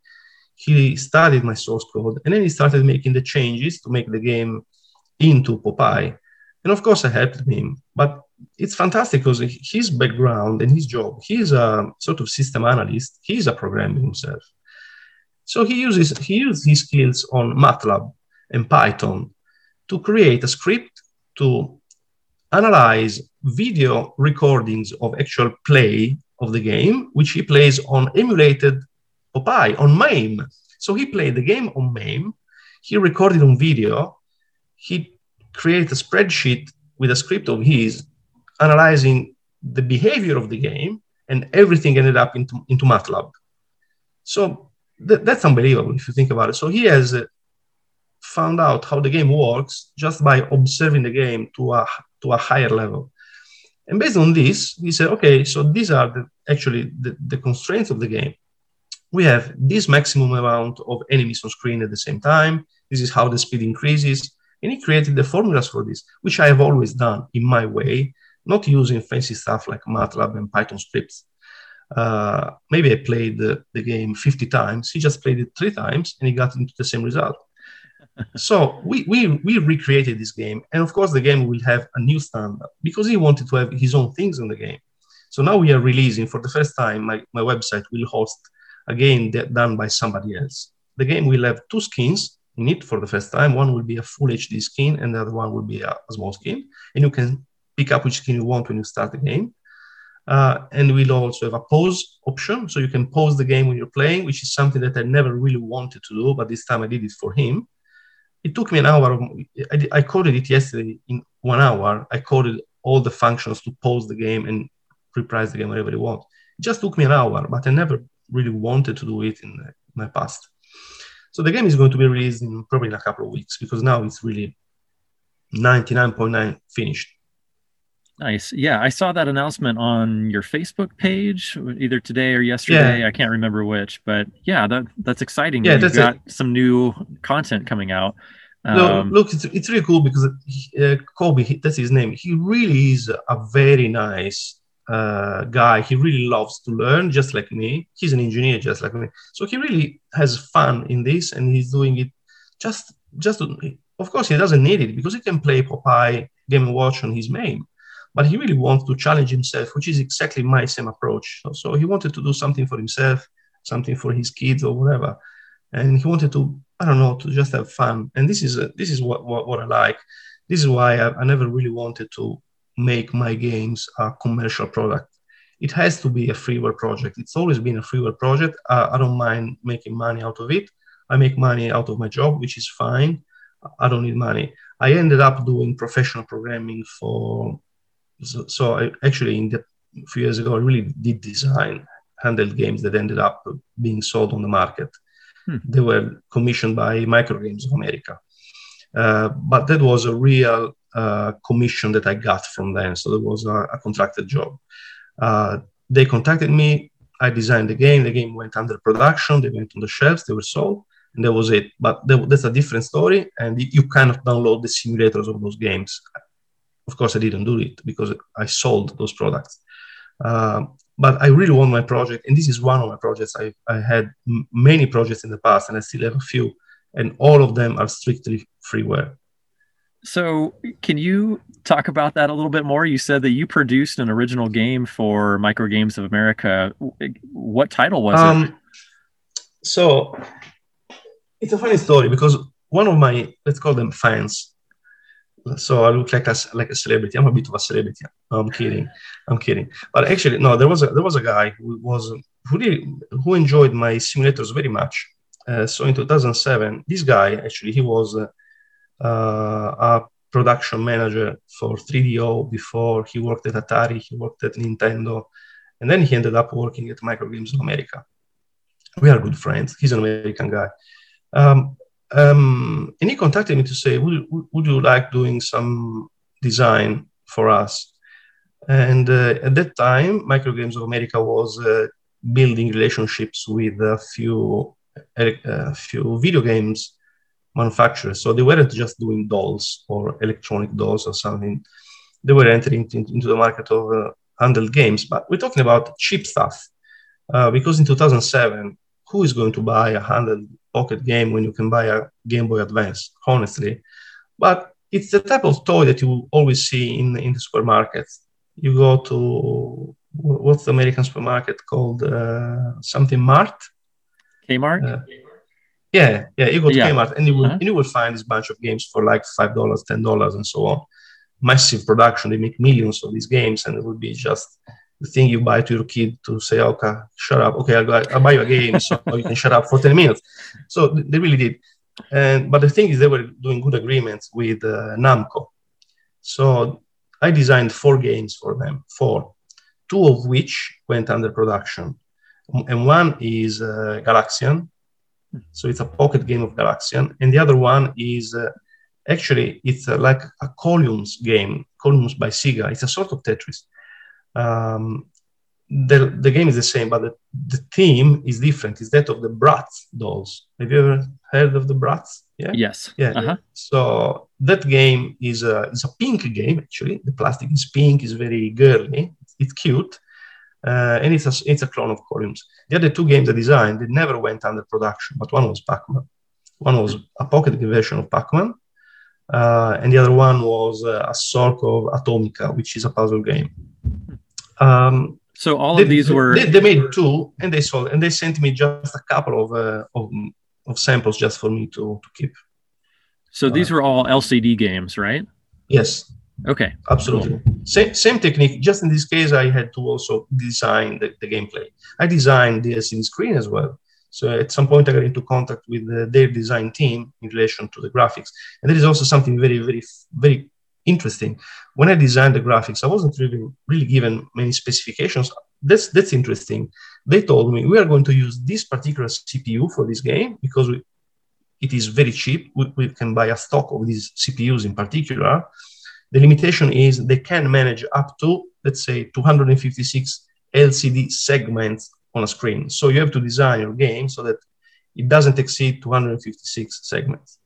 He studied my source code, and then he started making the changes to make the game into Popeye. And of course, I helped him. But it's fantastic because his background and his job, he's a sort of system analyst. He's a programmer himself. So he uses he uses his skills on MATLAB and Python to create a script to analyze video recordings of actual play of the game, which he plays on emulated Popeye, on MAME. So he played the game on MAME, he recorded on video, he created a spreadsheet with a script of his analyzing the behavior of the game, and everything ended up into, into MATLAB. So th- that's unbelievable if you think about it. So he has uh, found out how the game works just by observing the game to a, to a higher level. And based on this, he said, okay, so these are the, actually the, the constraints of the game. We have this maximum amount of enemies on screen at the same time. This is how the speed increases. And he created the formulas for this, which I have always done in my way, not using fancy stuff like MATLAB and Python scripts. Uh, maybe I played the, the game 50 times. He just played it three times and he got into the same result so we, we we recreated this game and of course the game will have a new standard because he wanted to have his own things in the game. So now we are releasing for the first time my, my website will host a game that done by somebody else. The game will have two skins in it for the first time. One will be a full hd skin and the other one will be a, a small skin. And you can pick up which skin you want when you start the game. Uh, and we'll also have a pause option. So you can pause the game when you're playing which is something that i never really wanted to do but this time i did it for him it took me an hour. I, I coded it yesterday in one hour. I coded all the functions to pause the game and reprise the game whenever you want. It just took me an hour, but I never really wanted to do it in my past. So the game is going to be released in probably in a couple of weeks because now it's really 99.9 finished. Nice. Yeah, I saw that announcement on your Facebook page either today or yesterday. Yeah. I can't remember which, but yeah, that that's exciting. Yeah, that's got it. some new content coming out. Um, no, look, it's, it's really cool because uh, Kobe, that's his name. He really is a very nice uh, guy. He really loves to learn, just like me. He's an engineer, just like me. So he really has fun in this, and he's doing it just just. To, of course, he doesn't need it because he can play Popeye Game Watch on his MAME, but he really wants to challenge himself, which is exactly my same approach. So, so he wanted to do something for himself, something for his kids or whatever, and he wanted to I don't know to just have fun. And this is uh, this is what, what what I like. This is why I, I never really wanted to make my games a commercial product. It has to be a freeware project. It's always been a freeware project. Uh, I don't mind making money out of it. I make money out of my job, which is fine. I don't need money. I ended up doing professional programming for. So, so I actually, in the a few years ago, I really did design handheld games that ended up being sold on the market. Hmm. They were commissioned by Microgames of America. Uh, but that was a real uh, commission that I got from them. So it was a, a contracted job. Uh, they contacted me. I designed the game. The game went under production. They went on the shelves. They were sold, and that was it. But that's a different story. And you cannot download the simulators of those games. Of course, I didn't do it because I sold those products. Uh, but I really want my project, and this is one of my projects. I, I had m- many projects in the past, and I still have a few, and all of them are strictly freeware. So, can you talk about that a little bit more? You said that you produced an original game for Microgames of America. What title was um, it? So, it's a funny story because one of my let's call them fans. So I look like a like a celebrity. I'm a bit of a celebrity. I'm kidding. I'm kidding. But actually, no. There was a there was a guy who was who really who enjoyed my simulators very much. Uh, so in 2007, this guy actually he was. Uh, uh, a production manager for 3DO before he worked at Atari, he worked at Nintendo, and then he ended up working at Microgames of America. We are good friends. He's an American guy. Um, um, and he contacted me to say, would, would you like doing some design for us? And uh, at that time, Microgames of America was uh, building relationships with a few, a few video games manufacturers. So they weren't just doing dolls or electronic dolls or something. They were entering into the market of uh, handheld games. But we're talking about cheap stuff uh, because in 2007, who is going to buy a handheld pocket game when you can buy a Game Boy Advance? Honestly, but it's the type of toy that you always see in in the supermarkets. You go to what's the American supermarket called? Uh, something Mart. Kmart. Uh, yeah, yeah, you go to yeah. Kmart and you will uh-huh. and you will find this bunch of games for like five dollars, ten dollars, and so on. Massive production. They make millions of these games, and it would be just the thing you buy to your kid to say, "Okay, shut up. Okay, I'll, I'll buy you a game, so you can shut up for ten minutes." So they really did. And but the thing is, they were doing good agreements with uh, Namco. So I designed four games for them, four, two of which went under production, and one is uh, Galaxian, so it's a pocket game of Galaxian. And the other one is uh, actually it's uh, like a columns game, columns by Sega. It's a sort of Tetris. Um, the, the game is the same, but the, the theme is different. It's that of the Bratz dolls. Have you ever heard of the Bratz? Yeah. Yes. Yeah. Uh-huh. So that game is a is a pink game actually. The plastic is pink. is very girly. It's, it's cute, uh, and it's a, it's a clone of Columns. The other two games I designed, they never went under production, but one was Pac-Man. One was a pocket version of Pac-Man, uh, and the other one was uh, a sort of Atomica, which is a puzzle game. Um, so all they, of these were they, they, made two, and they sold, and they sent me just a couple of uh, of, of, samples just for me to to keep. So these uh, were all LCD games, right? Yes. Okay. Absolutely. Cool. Same, same technique. Just in this case, I had to also design the, the gameplay. I designed the LCD screen as well. So at some point, I got into contact with the, their design team in relation to the graphics. And there is also something very, very, very interesting. When I designed the graphics, I wasn't really, really given many specifications. That's that's interesting. They told me we are going to use this particular CPU for this game because we, it is very cheap. We, we can buy a stock of these CPUs in particular the limitation is they can manage up to, let's say, 256 LCD segments on a screen. So you have to design your game so that it doesn't exceed 256 segments.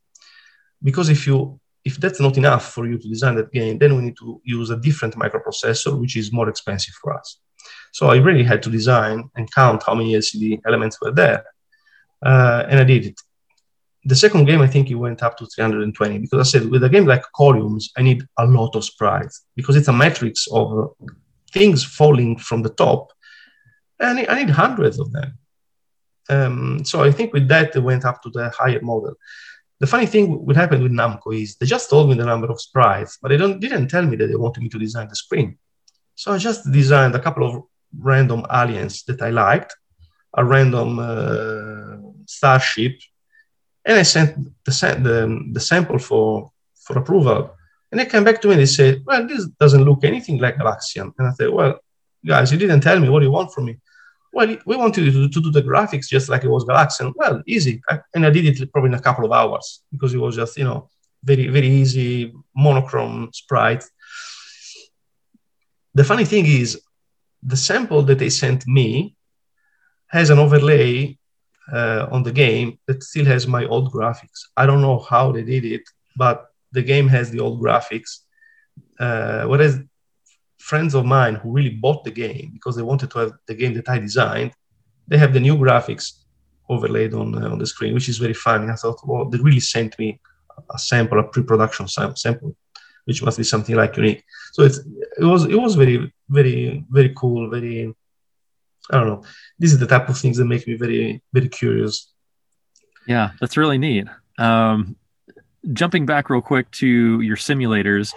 Because if you if that's not enough for you to design that game, then we need to use a different microprocessor, which is more expensive for us. So I really had to design and count how many LCD elements were there. Uh, and I did it. The second game, I think it went up to 320 because I said with a game like Columns, I need a lot of sprites because it's a matrix of things falling from the top. And I need hundreds of them. Um, so I think with that, it went up to the higher model. The funny thing what happened with Namco is they just told me the number of sprites, but they don't, didn't tell me that they wanted me to design the screen. So I just designed a couple of random aliens that I liked, a random uh, starship, and I sent the, the, the sample for, for approval. And they came back to me and they said, well, this doesn't look anything like Galaxian. And I said, well, guys, you didn't tell me what you want from me. Well, we wanted to, to do the graphics just like it was Galaxian. Well, easy. I, and I did it probably in a couple of hours because it was just, you know, very, very easy, monochrome sprite. The funny thing is, the sample that they sent me has an overlay uh, on the game that still has my old graphics. I don't know how they did it, but the game has the old graphics. Uh, whereas friends of mine who really bought the game because they wanted to have the game that I designed, they have the new graphics overlaid on uh, on the screen, which is very funny. I thought, well, they really sent me a sample, a pre-production sample, which must be something like unique. So it was it was very very very cool, very I don't know. This is the type of things that make me very very curious. Yeah, that's really neat. Um, jumping back real quick to your simulators,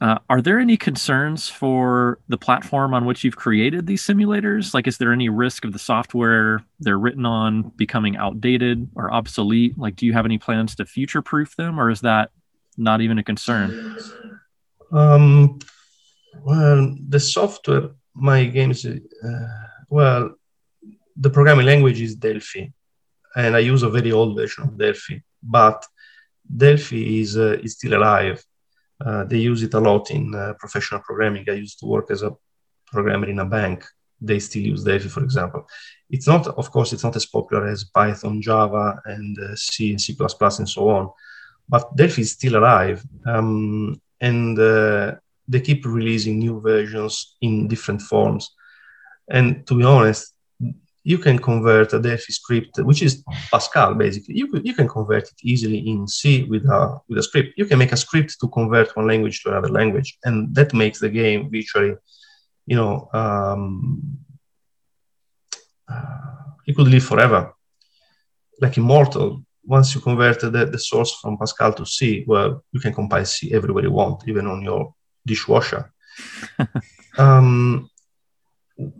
uh, are there any concerns for the platform on which you've created these simulators? Like, is there any risk of the software they're written on becoming outdated or obsolete? Like, do you have any plans to future proof them, or is that not even a concern? Um, well, the software, my games, uh, well, the programming language is Delphi, and I use a very old version of Delphi, but Delphi is uh, is still alive uh, they use it a lot in uh, professional programming. I used to work as a programmer in a bank. They still use Delphi, for example. It's not, of course, it's not as popular as Python, Java, and uh, C and C++, and so on. But Delphi is still alive, um, and uh, they keep releasing new versions in different forms. And to be honest, you can convert a Delphi script, which is Pascal basically. You, you can convert it easily in C with a with a script. You can make a script to convert one language to another language, and that makes the game virtually, you know, um, uh, you could live forever, like Immortal. Once you convert the, the source from Pascal to C, well, you can compile C everywhere you want, even on your dishwasher. um,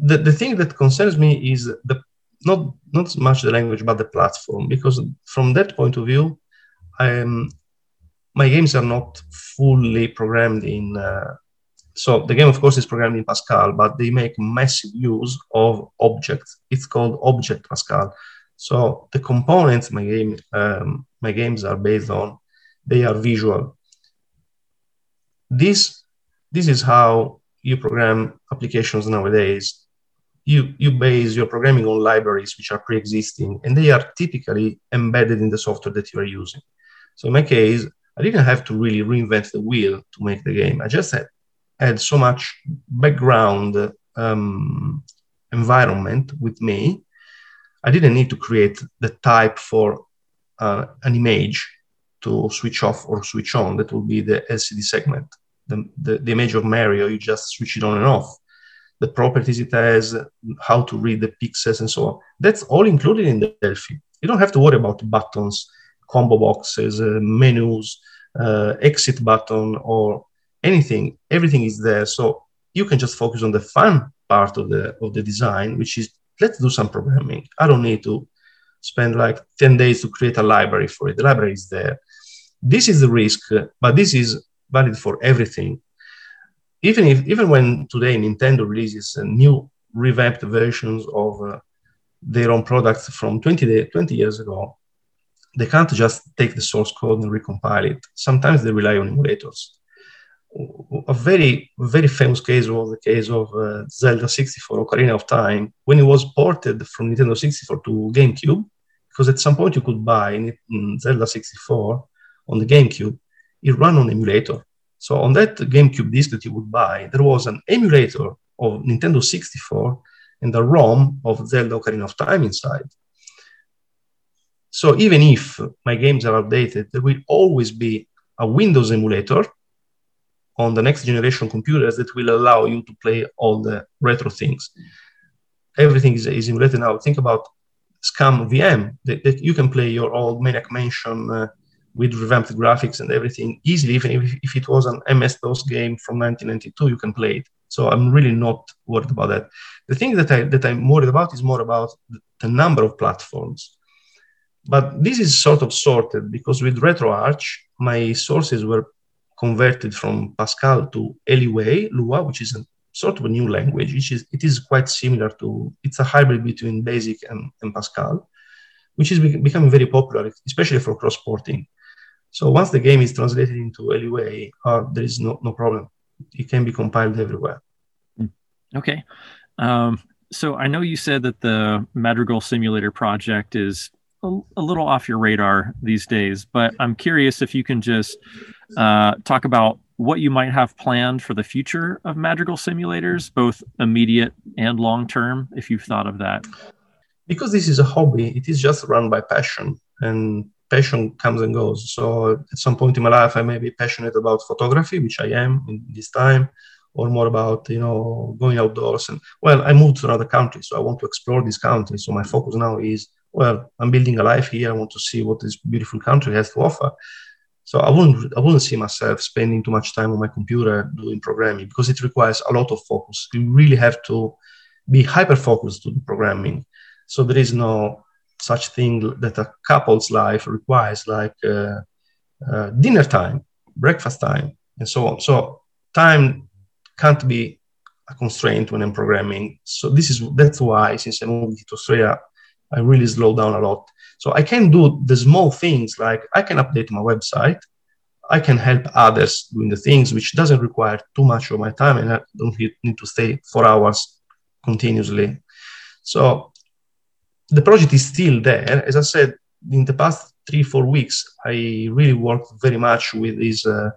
the, the thing that concerns me is the not not much the language but the platform because from that point of view I'm, my games are not fully programmed in uh, so the game of course is programmed in pascal but they make massive use of objects it's called object pascal. So the components my game um, my games are based on they are visual. This this is how you program applications nowadays, you, you base your programming on libraries which are pre-existing and they are typically embedded in the software that you are using. So in my case, I didn't have to really reinvent the wheel to make the game. I just had, had so much background um, environment with me. I didn't need to create the type for uh, an image to switch off or switch on. That will be the LCD segment the, the, the image of Mary, or you just switch it on and off. The properties it has, how to read the pixels, and so on. That's all included in the Delphi. You don't have to worry about buttons, combo boxes, uh, menus, uh, exit button, or anything. Everything is there. So you can just focus on the fun part of the of the design, which is let's do some programming. I don't need to spend like 10 days to create a library for it. The library is there. This is the risk, but this is valid for everything. Even if even when today Nintendo releases new revamped versions of uh, their own products from 20, day, 20 years ago, they can't just take the source code and recompile it. Sometimes they rely on emulators. A very, very famous case was the case of uh, Zelda 64 Ocarina of Time when it was ported from Nintendo 64 to GameCube, because at some point you could buy Zelda 64 on the GameCube it ran on emulator. So on that GameCube disc that you would buy, there was an emulator of Nintendo 64 and the ROM of Zelda Ocarina of Time inside. So even if my games are outdated, there will always be a Windows emulator on the next generation computers that will allow you to play all the retro things. Everything is, is emulated now. Think about SCUMM VM that, that you can play your old Maniac Mansion uh, with revamped graphics and everything easily. Even if, if it was an MS DOS game from 1992, you can play it. So I'm really not worried about that. The thing that I that I'm worried about is more about the number of platforms. But this is sort of sorted because with RetroArch, my sources were converted from Pascal to Eliway, Lua, which is a sort of a new language, which is it is quite similar to it's a hybrid between Basic and, and Pascal, which is becoming very popular, especially for cross porting. So once the game is translated into LUA, uh, there is no, no problem it can be compiled everywhere. Hmm. Okay. Um, so I know you said that the Madrigal Simulator project is a, a, little off your radar these days, but I'm curious if you can just uh, talk about what you might have planned for the future of Madrigal simulators, both immediate and long term, if you've thought of that. Because this is a hobby, it is just run by passion. And passion comes and goes. So at some point in my life, I may be passionate about photography, which I am in this time, or more about you know going outdoors. And well, I moved to another country, so I want to explore this country. So my focus now is well, I'm building a life here. I want to see what this beautiful country has to offer. So I wouldn't I wouldn't see myself spending too much time on my computer doing programming because it requires a lot of focus. You really have to be hyper focused to the programming. So there is no such thing that a couple's life requires, like uh, uh, dinner time, breakfast time, and so on. So time can't be a constraint when I'm programming. So this is that's why since I moved to Australia, I really slow down a lot. So I can do the small things like I can update my website. I can help others doing the things which doesn't require too much of my time and I don't need to stay four hours continuously. So the project is still there. As I said, in the past three, four weeks, I really worked very much with this uh,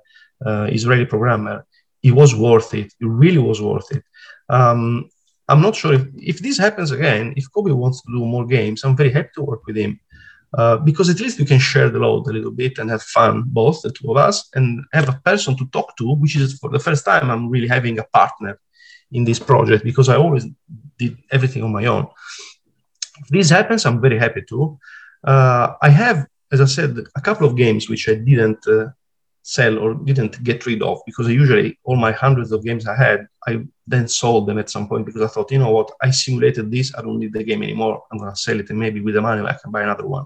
uh, Israeli programmer. It was worth it. It really was worth it. Um, I'm not sure if, if this happens again, if Kobe wants to do more games, I'm very happy to work with him. Uh, because at least we can share the load a little bit and have fun, both the two of us, and have a person to talk to, which is for the first time I'm really having a partner in this project because I always did everything on my own. If this happens, I'm very happy to. Uh, I have, as I said, a couple of games which I didn't uh, sell or didn't get rid of because usually all my hundreds of games I had, I then sold them at some point because I thought, you know what, I simulated this, I don't need the game anymore. I'm gonna sell it and maybe with the money I can buy another one.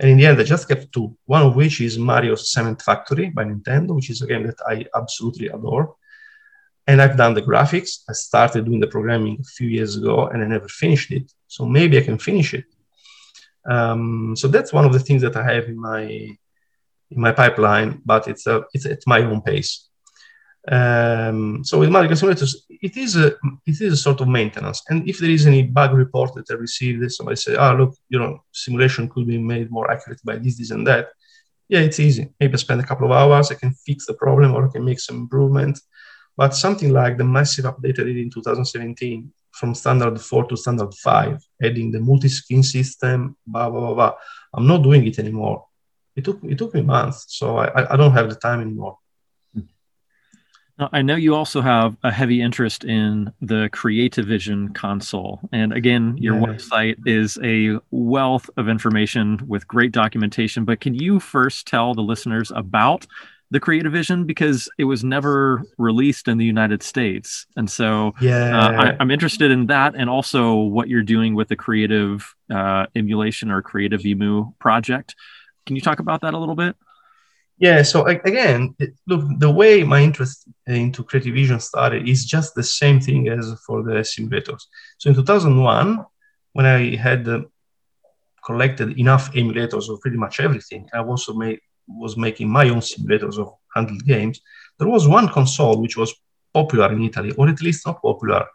And in the end, I just kept two. One of which is Mario's Cement Factory by Nintendo, which is a game that I absolutely adore and I've done the graphics. I started doing the programming a few years ago and I never finished it. So maybe I can finish it. Um, so that's one of the things that I have in my in my pipeline, but it's a, it's at my own pace. Um, so with Madrigal simulators, it is a it is a sort of maintenance. And if there is any bug report that I receive, somebody say, "Ah, oh, look, you know, simulation could be made more accurate by this, this, and that." Yeah, it's easy. Maybe I spend a couple of hours, I can fix the problem, or I can make some improvement. But something like the massive update I did in 2017 from standard 4 to standard 5, adding the multi-skin system, blah, blah, blah, blah. I'm not doing it anymore. It took, it took me months, so I, I don't have the time anymore. Now, I know you also have a heavy interest in the Creativision console. And again, your yeah. website is a wealth of information with great documentation. But can you first tell the listeners about the creative vision because it was never released in the United States, and so yeah, uh, I, am interested in that, and also what you're doing with the creative uh, emulation or creative emu project. Can you talk about that a little bit? Yeah. So again, it, look, the way my interest into creative vision started is just the same thing as for the simulators. So in 2001, when I had uh, collected enough emulators of pretty much everything, I also made was making my own simulators of handheld games, there was one console which was popular in Italy, or at least not popular,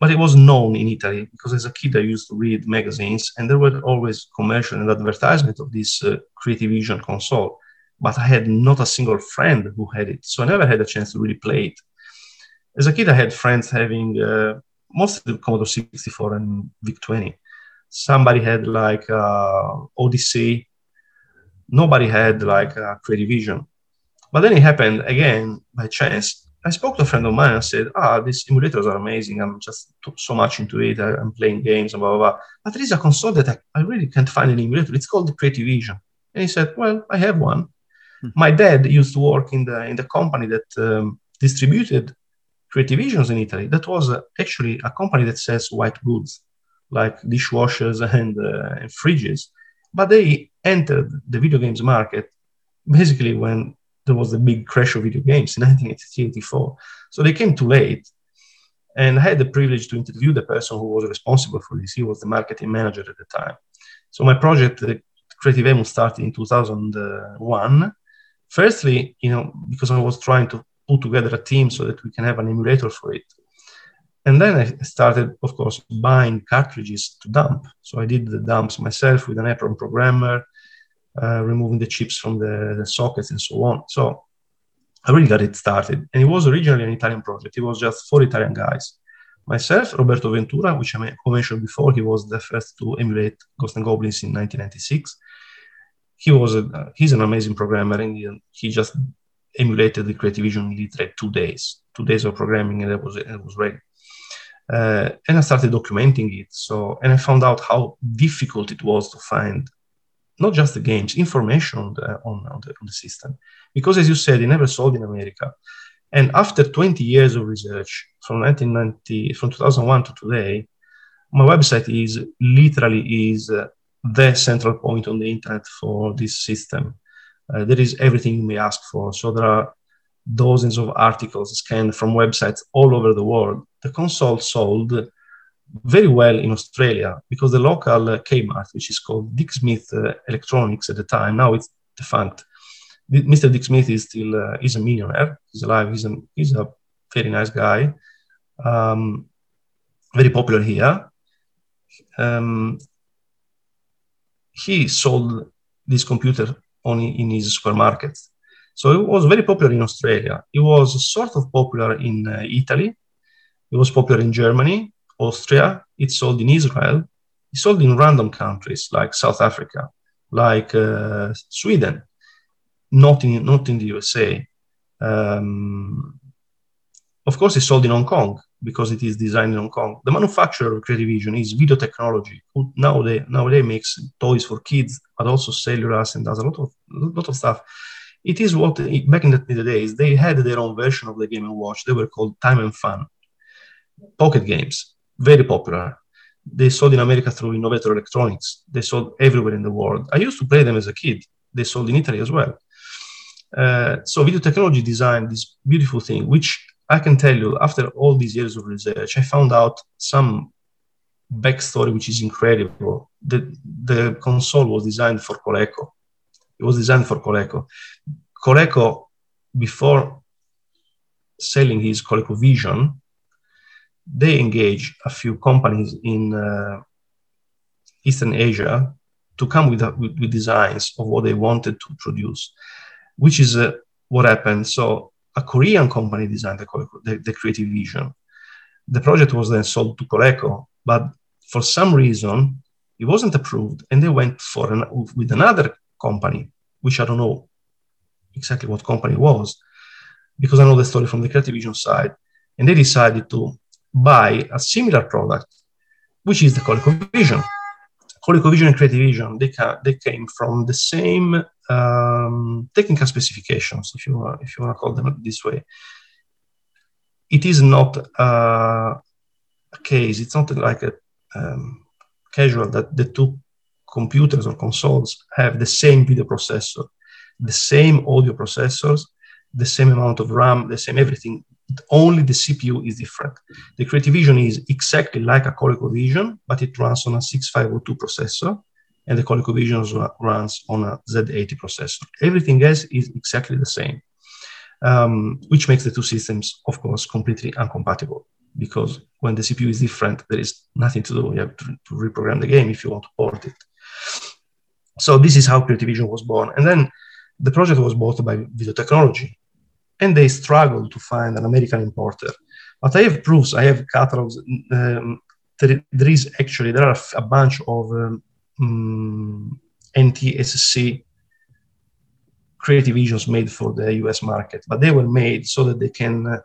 but it was known in Italy because as a kid I used to read magazines and there were always commercial and advertisement of this uh, Creativision console. but I had not a single friend who had it. So I never had a chance to really play it. As a kid, I had friends having uh, mostly the Commodore 64 and VIC 20. Somebody had like uh, Odyssey. Nobody had like a Creative Vision. But then it happened again by chance. I spoke to a friend of mine and said, "Ah, these emulators are amazing. I'm just so much into it. I, am playing games and blah, blah blah." But there is a console that I, I really can't find an emulator. It's called the Creative Vision. And he said, "Well, I have one. Hmm. My dad used to work in the in the company that um, distributed Creative Visions in Italy. That was uh, actually a company that sells white goods like dishwashers and, uh, and fridges. But they entered the video games market basically when there was the big crash of video games in 1984. So they came too late. And I had the privilege to interview the person who was responsible for this. He was the marketing manager at the time. So my project, the Creative Emu, started in 2001. Firstly, you know, because I was trying to put together a team so that we can have an emulator for it. And then I started, of course, buying cartridges to dump. So I did the dumps myself with an EPROM programmer, uh, removing the chips from the, the, sockets and so on. So I really got it started. And it was originally an Italian project. It was just four Italian guys. Myself, Roberto Ventura, which I mentioned before, he was the first to emulate Ghost and Goblins in 1996. He was a, he's an amazing programmer, and he, just emulated the Creative Vision in literally two days, two days of programming, and it was it was ready. Uh, and I started documenting it. So, and I found out how difficult it was to find not just the games, information on the, on, on, the, on the system. Because as you said, it never sold in America. And after 20 years of research, from 1990, from 2001 to today, my website is literally is uh, the central point on the internet for this system. Uh, there is everything you may ask for. So there are dozens of articles scanned from websites all over the world. The console sold very well in Australia because the local uh, Kmart, which is called Dick Smith uh, Electronics at the time, now it's defunct. Mr. Dick Smith is still uh, is a millionaire. He's alive. He's a he's a very nice guy. Um, very popular here. Um, he sold this computer only in his supermarket. So it was very popular in Australia. It was sort of popular in uh, Italy. It was popular in Germany, Austria. it's sold in Israel. it's sold in random countries like South Africa, like uh, Sweden, not in not in the USA. Um, of course, it's sold in Hong Kong because it is designed in Hong Kong. The manufacturer of Creative Vision is Video Technology, who nowadays nowadays makes toys for kids, but also cellulars and does a lot of lot of stuff. It is what back in the, in the days they had their own version of the Game Watch. They were called Time and Fun, pocket games, very popular. They sold in America through Innovator Electronics. They sold everywhere in the world. I used to play them as a kid. They sold in Italy as well. Uh, so video technology designed this beautiful thing, which I can tell you, after all these years of research, I found out some backstory which is incredible. The, the console was designed for Coleco. It was designed for Coleco. Coleco, before selling his Coleco Vision, they engaged a few companies in uh, Eastern Asia to come with, with, with, designs of what they wanted to produce, which is uh, what happened. So a Korean company designed the, the, the, creative vision. The project was then sold to Coleco, but for some reason it wasn't approved, and they went for an, with another company, which I don't know exactly what company it was, because I know the story from the creative vision side, and they decided to buy a similar product, which is the Coleco Vision. ColecoVision and Creative Vision, they, ca- they came from the same um, technical specifications, if you, if you want to call them this way. It is not uh, a case, it's not like a um, casual that the two computers or consoles have the same video processor, the same audio processors, the same amount of RAM, the same everything only the CPU is different. The Creative Vision is exactly like a Coleco Vision, but it runs on a 6502 processor, and the Coleco Vision runs on a Z80 processor. Everything else is exactly the same, um, which makes the two systems, of course, completely incompatible. Because when the CPU is different, there is nothing to do. You have to, to reprogram the game if you want to port it. So this is how Creative Vision was born. And then the project was bought by Video Technology, and they struggled to find an American importer. But I have proofs, I have catalogs. Um, there, there is actually there are a bunch of um, um, NTSC creative visions made for the US market, but they were made so that they can uh,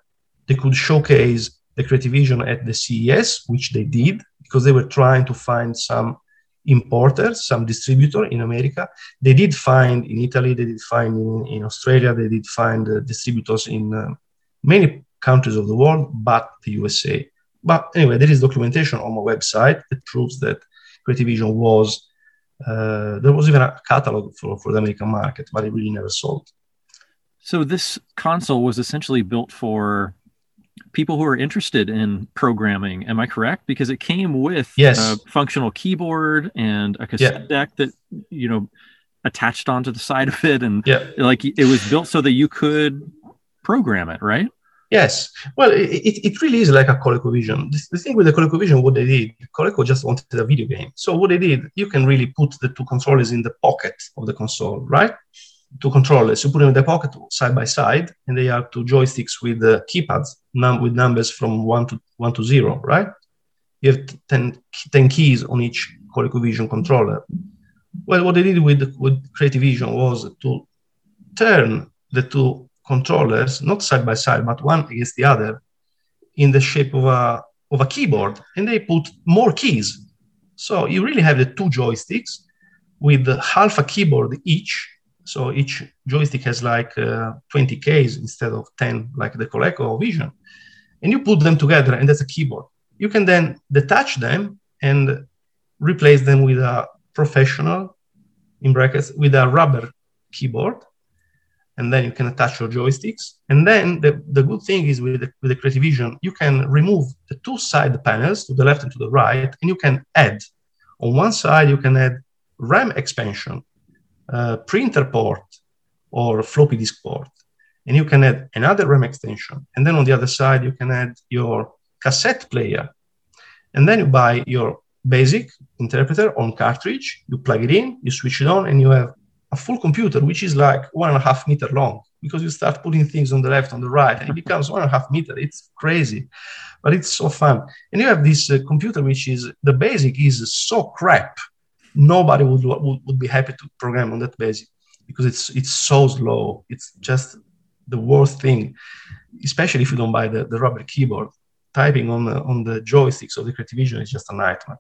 they could showcase the creative vision at the CES, which they did because they were trying to find some importers, some distributor in America. They did find in Italy, they did find in, in Australia, they did find uh, distributors in uh, many countries of the world, but the USA. But anyway, there is documentation on my website that proves that Creative Vision was uh, there was even a catalog for, for the American market, but it really never sold. So this console was essentially built for people who are interested in programming. Am I correct? Because it came with yes. a functional keyboard and a cassette yeah. deck that you know attached onto the side of it, and yeah. like it was built so that you could program it, right? Yes. Well, it, it really is like a ColecoVision. The, the thing with the ColecoVision, what they did, Coleco just wanted a video game. So what they did, you can really put the two controllers in the pocket of the console, right? Two controllers, you put them in the pocket side by side, and they are two joysticks with the keypads num- with numbers from one to one to zero, right? You have 10, 10 keys on each ColecoVision controller. Well, what they did with, with Creative Vision was to turn the two controllers, not side by side, but one against the other, in the shape of a of a keyboard, and they put more keys. So you really have the two joysticks with half a keyboard each. So each joystick has like uh, 20 keys instead of 10, like the Coleco Vision. And you put them together, and that's a keyboard. You can then detach them and replace them with a professional, in brackets, with a rubber keyboard and then you can attach your joysticks. And then the, the good thing is with the, with the Creative Vision, you can remove the two side panels to the left and to the right, and you can add. On one side, you can add RAM expansion, printer port, or floppy disk port. And you can add another RAM extension. And then on the other side, you can add your cassette player. And then you buy your basic interpreter on cartridge, you plug it in, you switch it on, and you have a full computer, which is like one and a half meter long, because you start putting things on the left, on the right, and it becomes one and a half meter. It's crazy, but it's so fun. And you have this uh, computer, which is the basic is so crap. Nobody would, would, would be happy to program on that basic because it's it's so slow. It's just the worst thing, especially if you don't buy the, the rubber keyboard. Typing on the, on the joysticks of the Creative Vision is just a nightmare.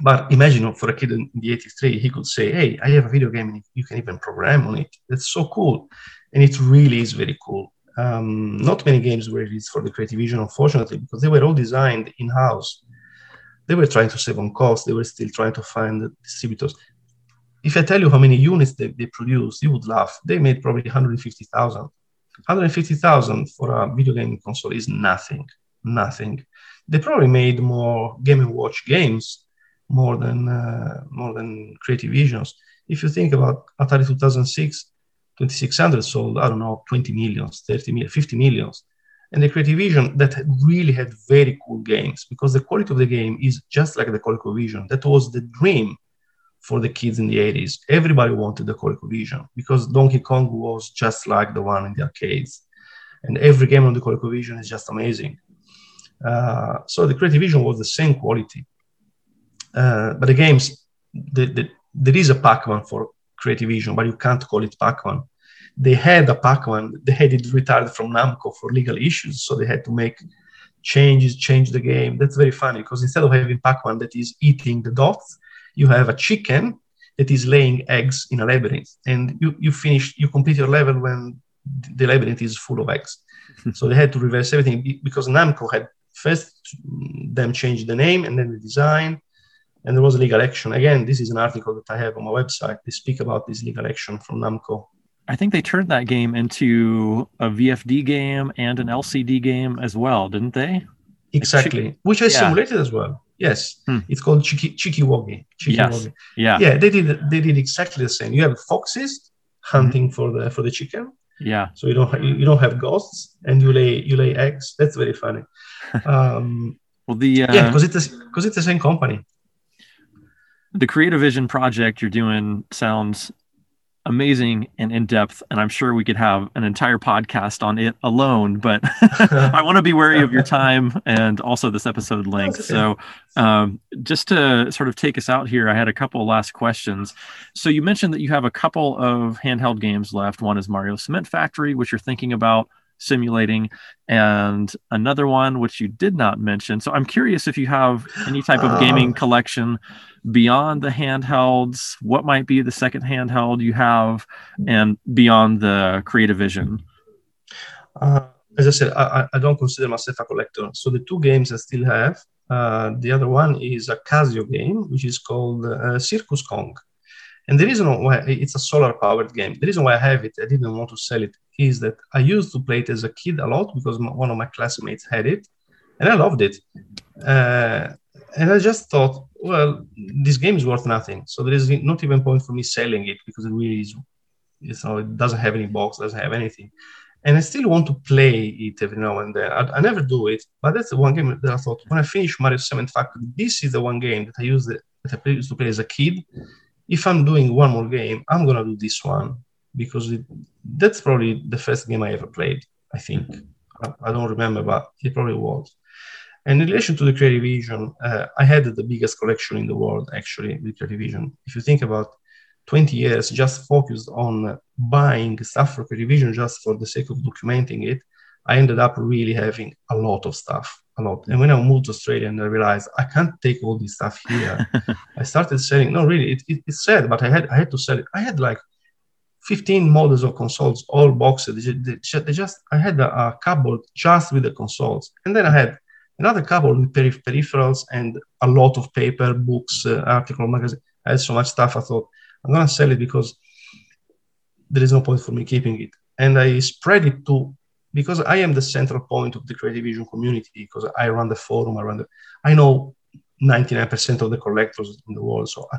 But imagine for a kid in the 83, he could say, Hey, I have a video game and you can even program on it. That's so cool. And it really is very cool. Um, not many games were released for the Creative Vision, unfortunately, because they were all designed in house. They were trying to save on cost. They were still trying to find distributors. If I tell you how many units they, they produced, you would laugh. They made probably 150,000. 150,000 for a video game console is nothing. Nothing. They probably made more Game and Watch games more than uh, more than creative visions. If you think about Atari 2006, 2600 sold, I don't know, 20 millions, 30 million, 50 millions. And the Creative Vision that really had very cool games because the quality of the game is just like the ColecoVision. That was the dream for the kids in the 80s. Everybody wanted the ColecoVision because Donkey Kong was just like the one in the arcades. And every game on the ColecoVision is just amazing. Uh, so the Creative Vision was the same quality. Uh, but the games, the, the, there is a Pac-Man for Creative Vision, but you can't call it Pac-Man. They had a Pac-Man, they had it retired from Namco for legal issues, so they had to make changes, change the game. That's very funny because instead of having Pac-Man that is eating the dots, you have a chicken that is laying eggs in a labyrinth, and you you finish you complete your level when the labyrinth is full of eggs. so they had to reverse everything because Namco had first mm, them change the name and then the design and there was a legal action. Again, this is an article that I have on my website. They speak about this legal action from Namco. I think they turned that game into a VFD game and an LCD game as well, didn't they? Exactly, which I yeah. simulated as well. Yes, hmm. it's called Chiki Chiki Wogi. Yes. Yeah, yeah. They did they did exactly the same. You have foxes hunting mm-hmm. for the for the chicken. Yeah. So you don't you don't have ghosts and you lay you lay eggs. That's very funny. Um, well, the uh, yeah, because it's because it's the same company the creative vision project you're doing sounds amazing and in depth, and I'm sure we could have an entire podcast on it alone. But I want to be wary of your time and also this episode length. So, um, just to sort of take us out here, I had a couple last questions. So, you mentioned that you have a couple of handheld games left. One is Mario Cement Factory, which you're thinking about simulating, and another one which you did not mention. So, I'm curious if you have any type of gaming uh, collection beyond the handhelds, what might be the second handheld you have, and beyond the Creative Vision? Uh, as I said, I, I, don't consider myself a collector. So the two games I still have, uh, the other one is a Casio game, which is called uh, Circus Kong. And the reason why it's a solar powered game, the reason why I have it, I didn't want to sell it, is that I used to play it as a kid a lot because one of my classmates had it and I loved it. Uh, and I just thought, well, this game is worth nothing. So there is not even point for me selling it because it really is, you know, it doesn't have any box, doesn't have anything. And I still want to play it every now and then. I, I never do it, but that's the one game that I thought when I finish Mario Cement Factory, this is the one game that I used that I used to play as a kid. If I'm doing one more game, I'm gonna do this one because it, that's probably the first game I ever played. I think I, I don't remember, but it probably was. And in relation to the CreatiVision, uh, I had the biggest collection in the world actually with CreatiVision. If you think about 20 years just focused on buying stuff for CreatiVision just for the sake of documenting it, I ended up really having a lot of stuff, a lot. And when I moved to Australia and I realized I can't take all this stuff here, I started selling. No, really, it, it, it's sad, but I had I had to sell it. I had like 15 models of consoles, all boxes. They, they, they just I had a, a cupboard just with the consoles, and then I had Another couple with perif- peripherals and a lot of paper, books, uh, article, magazine. I had so much stuff. I thought I'm gonna sell it because there is no point for me keeping it. And I spread it to because I am the central point of the CreatiVision community because I run the forum. I run the. I know 99% of the collectors in the world, so I,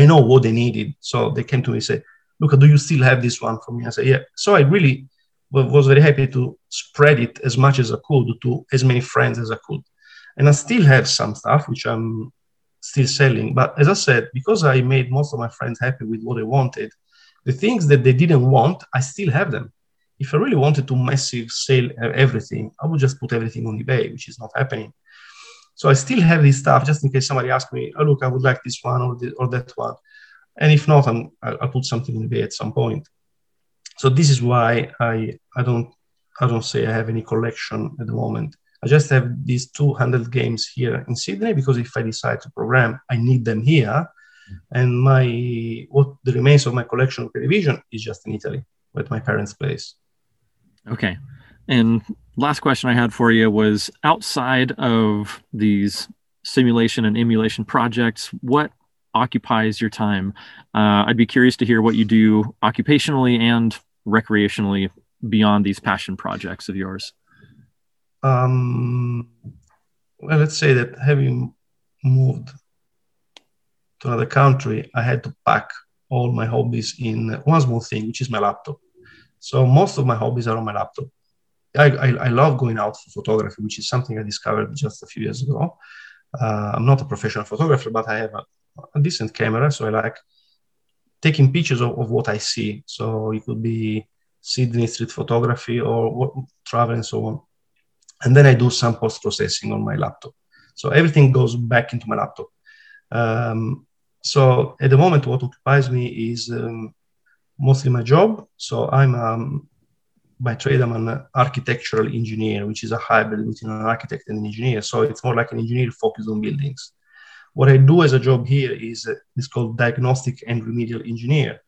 I know what they needed. So they came to me and said, "Look, do you still have this one for me?" I said, "Yeah." So I really was very happy to spread it as much as I could to as many friends as I could. And I still have some stuff which I'm still selling. But as I said, because I made most of my friends happy with what they wanted, the things that they didn't want, I still have them. If I really wanted to massive sell uh, everything, I would just put everything on eBay, which is not happening. So I still have this stuff just in case somebody asks me, oh, look, I would like this one or, or that one. And if not, I'm, I'll put something on eBay at some point. So this is why I I don't I don't say I have any collection at the moment. I just have these 200 games here in Sydney because if I decide to program, I need them here. Mm-hmm. And my what the remains of my collection of television is just in Italy, at my parents' place. Okay. And last question I had for you was outside of these simulation and emulation projects, what occupies your time. Uh, I'd be curious to hear what you do occupationally and recreationally beyond these passion projects of yours. Um, well, let's say that having moved to another country, I had to pack all my hobbies in one small thing, which is my laptop. So most of my hobbies are on my laptop. I, I, I love going out for photography, which is something I discovered just a few years ago. Uh, I'm not a professional photographer, but I have a, a decent camera, so I like taking pictures of, of what I see. So it could be Sydney street photography or what, travel and so on. And then I do some post processing on my laptop. So everything goes back into my laptop. Um, so at the moment, what occupies me is um, mostly my job. So I'm um, by trade, I'm an architectural engineer, which is a hybrid between an architect and an engineer. So it's more like an engineer focused on buildings. What I do as a job here is uh, is called diagnostic and remedial engineer.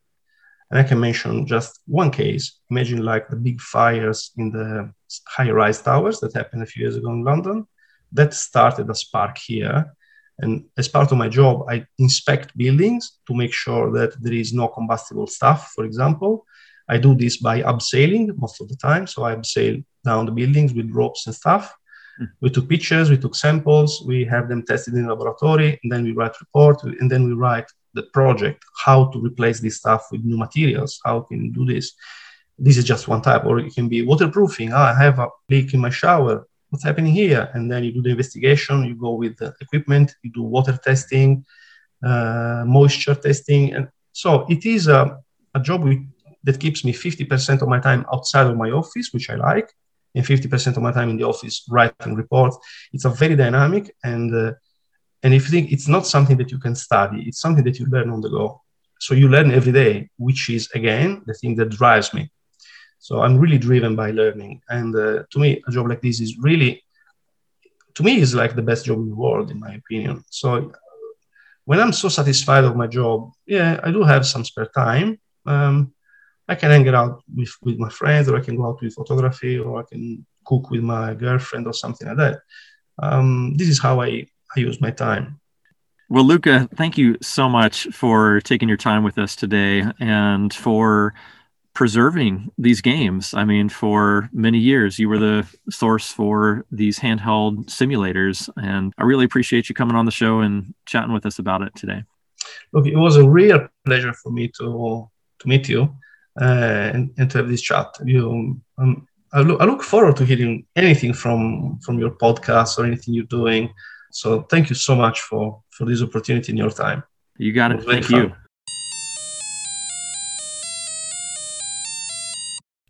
And I can mention just one case. Imagine like the big fires in the high-rise towers that happened a few years ago in London. That started a spark here. And as part of my job, I inspect buildings to make sure that there is no combustible stuff, for example. I do this by abseiling most of the time. So I abseil down the buildings with ropes and stuff. Hmm. We took pictures, we took samples, we have them tested in the laboratory, and then we write report, and then we write the project, how to replace this stuff with new materials, how can you do this. This is just one type, or it can be waterproofing. Oh, I have a leak in my shower. What's happening here? And then you do the investigation. You go with the equipment. You do water testing, uh, moisture testing, and so it is a a job that keeps me 50% of my time outside of my office, which I like, and 50% of my time in the office writing reports. It's a very dynamic and uh, and if you think it's not something that you can study, it's something that you learn on the go. So you learn every day, which is again the thing that drives me. So I'm really driven by learning, and uh, to me, a job like this is really, to me, is like the best job in the world, in my opinion. So when I'm so satisfied of my job, yeah, I do have some spare time. Um, I can hang out with, with my friends, or I can go out with photography, or I can cook with my girlfriend, or something like that. Um, this is how I, I use my time. Well, Luca, thank you so much for taking your time with us today and for preserving these games. I mean, for many years, you were the source for these handheld simulators, and I really appreciate you coming on the show and chatting with us about it today. Look, it was a real pleasure for me to to meet you uh, and, and to have this chat. You, um, I look, I look forward to hearing anything from from your podcast or anything you're doing. So thank you so much for for this opportunity in your time. You got it. it thank you.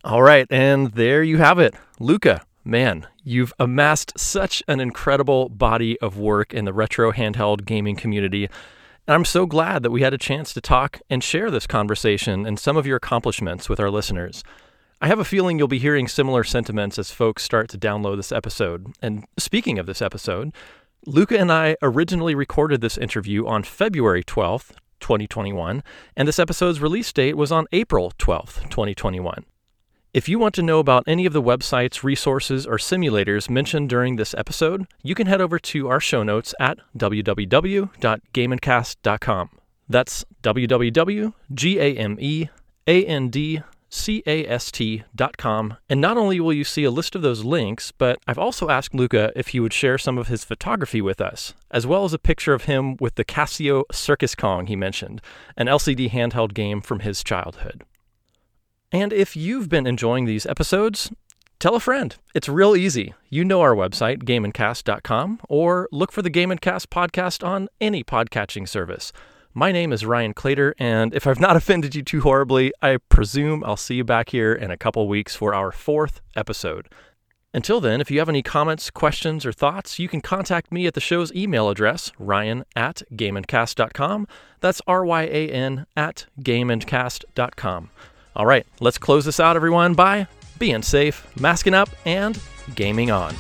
All right, and there you have it. Luca, man, you've amassed such an incredible body of work in the retro handheld gaming community. And I'm so glad that we had a chance to talk and share this conversation and some of your accomplishments with our listeners. I have a feeling you'll be hearing similar sentiments as folks start to download this episode. And speaking of this episode, Luca and I originally recorded this interview on February 12th, 2021, and this episode's release date was on April 12th, 2021. If you want to know about any of the websites, resources, or simulators mentioned during this episode, you can head over to our show notes at www.gameandcast.com. That's www.gameandcast.com cast.com. And not only will you see a list of those links, but I've also asked Luca if he would share some of his photography with us, as well as a picture of him with the Casio Circus Kong he mentioned, an LCD handheld game from his childhood. And if you've been enjoying these episodes, tell a friend. It's real easy. You know our website, gameandcast.com, or look for the Game and Cast podcast on any podcatching service. My name is Ryan Clater, and if I've not offended you too horribly, I presume I'll see you back here in a couple weeks for our fourth episode. Until then, if you have any comments, questions, or thoughts, you can contact me at the show's email address, ryan at gameandcast.com. That's R Y A N at gameandcast.com. All right, let's close this out, everyone, by being safe, masking up, and gaming on.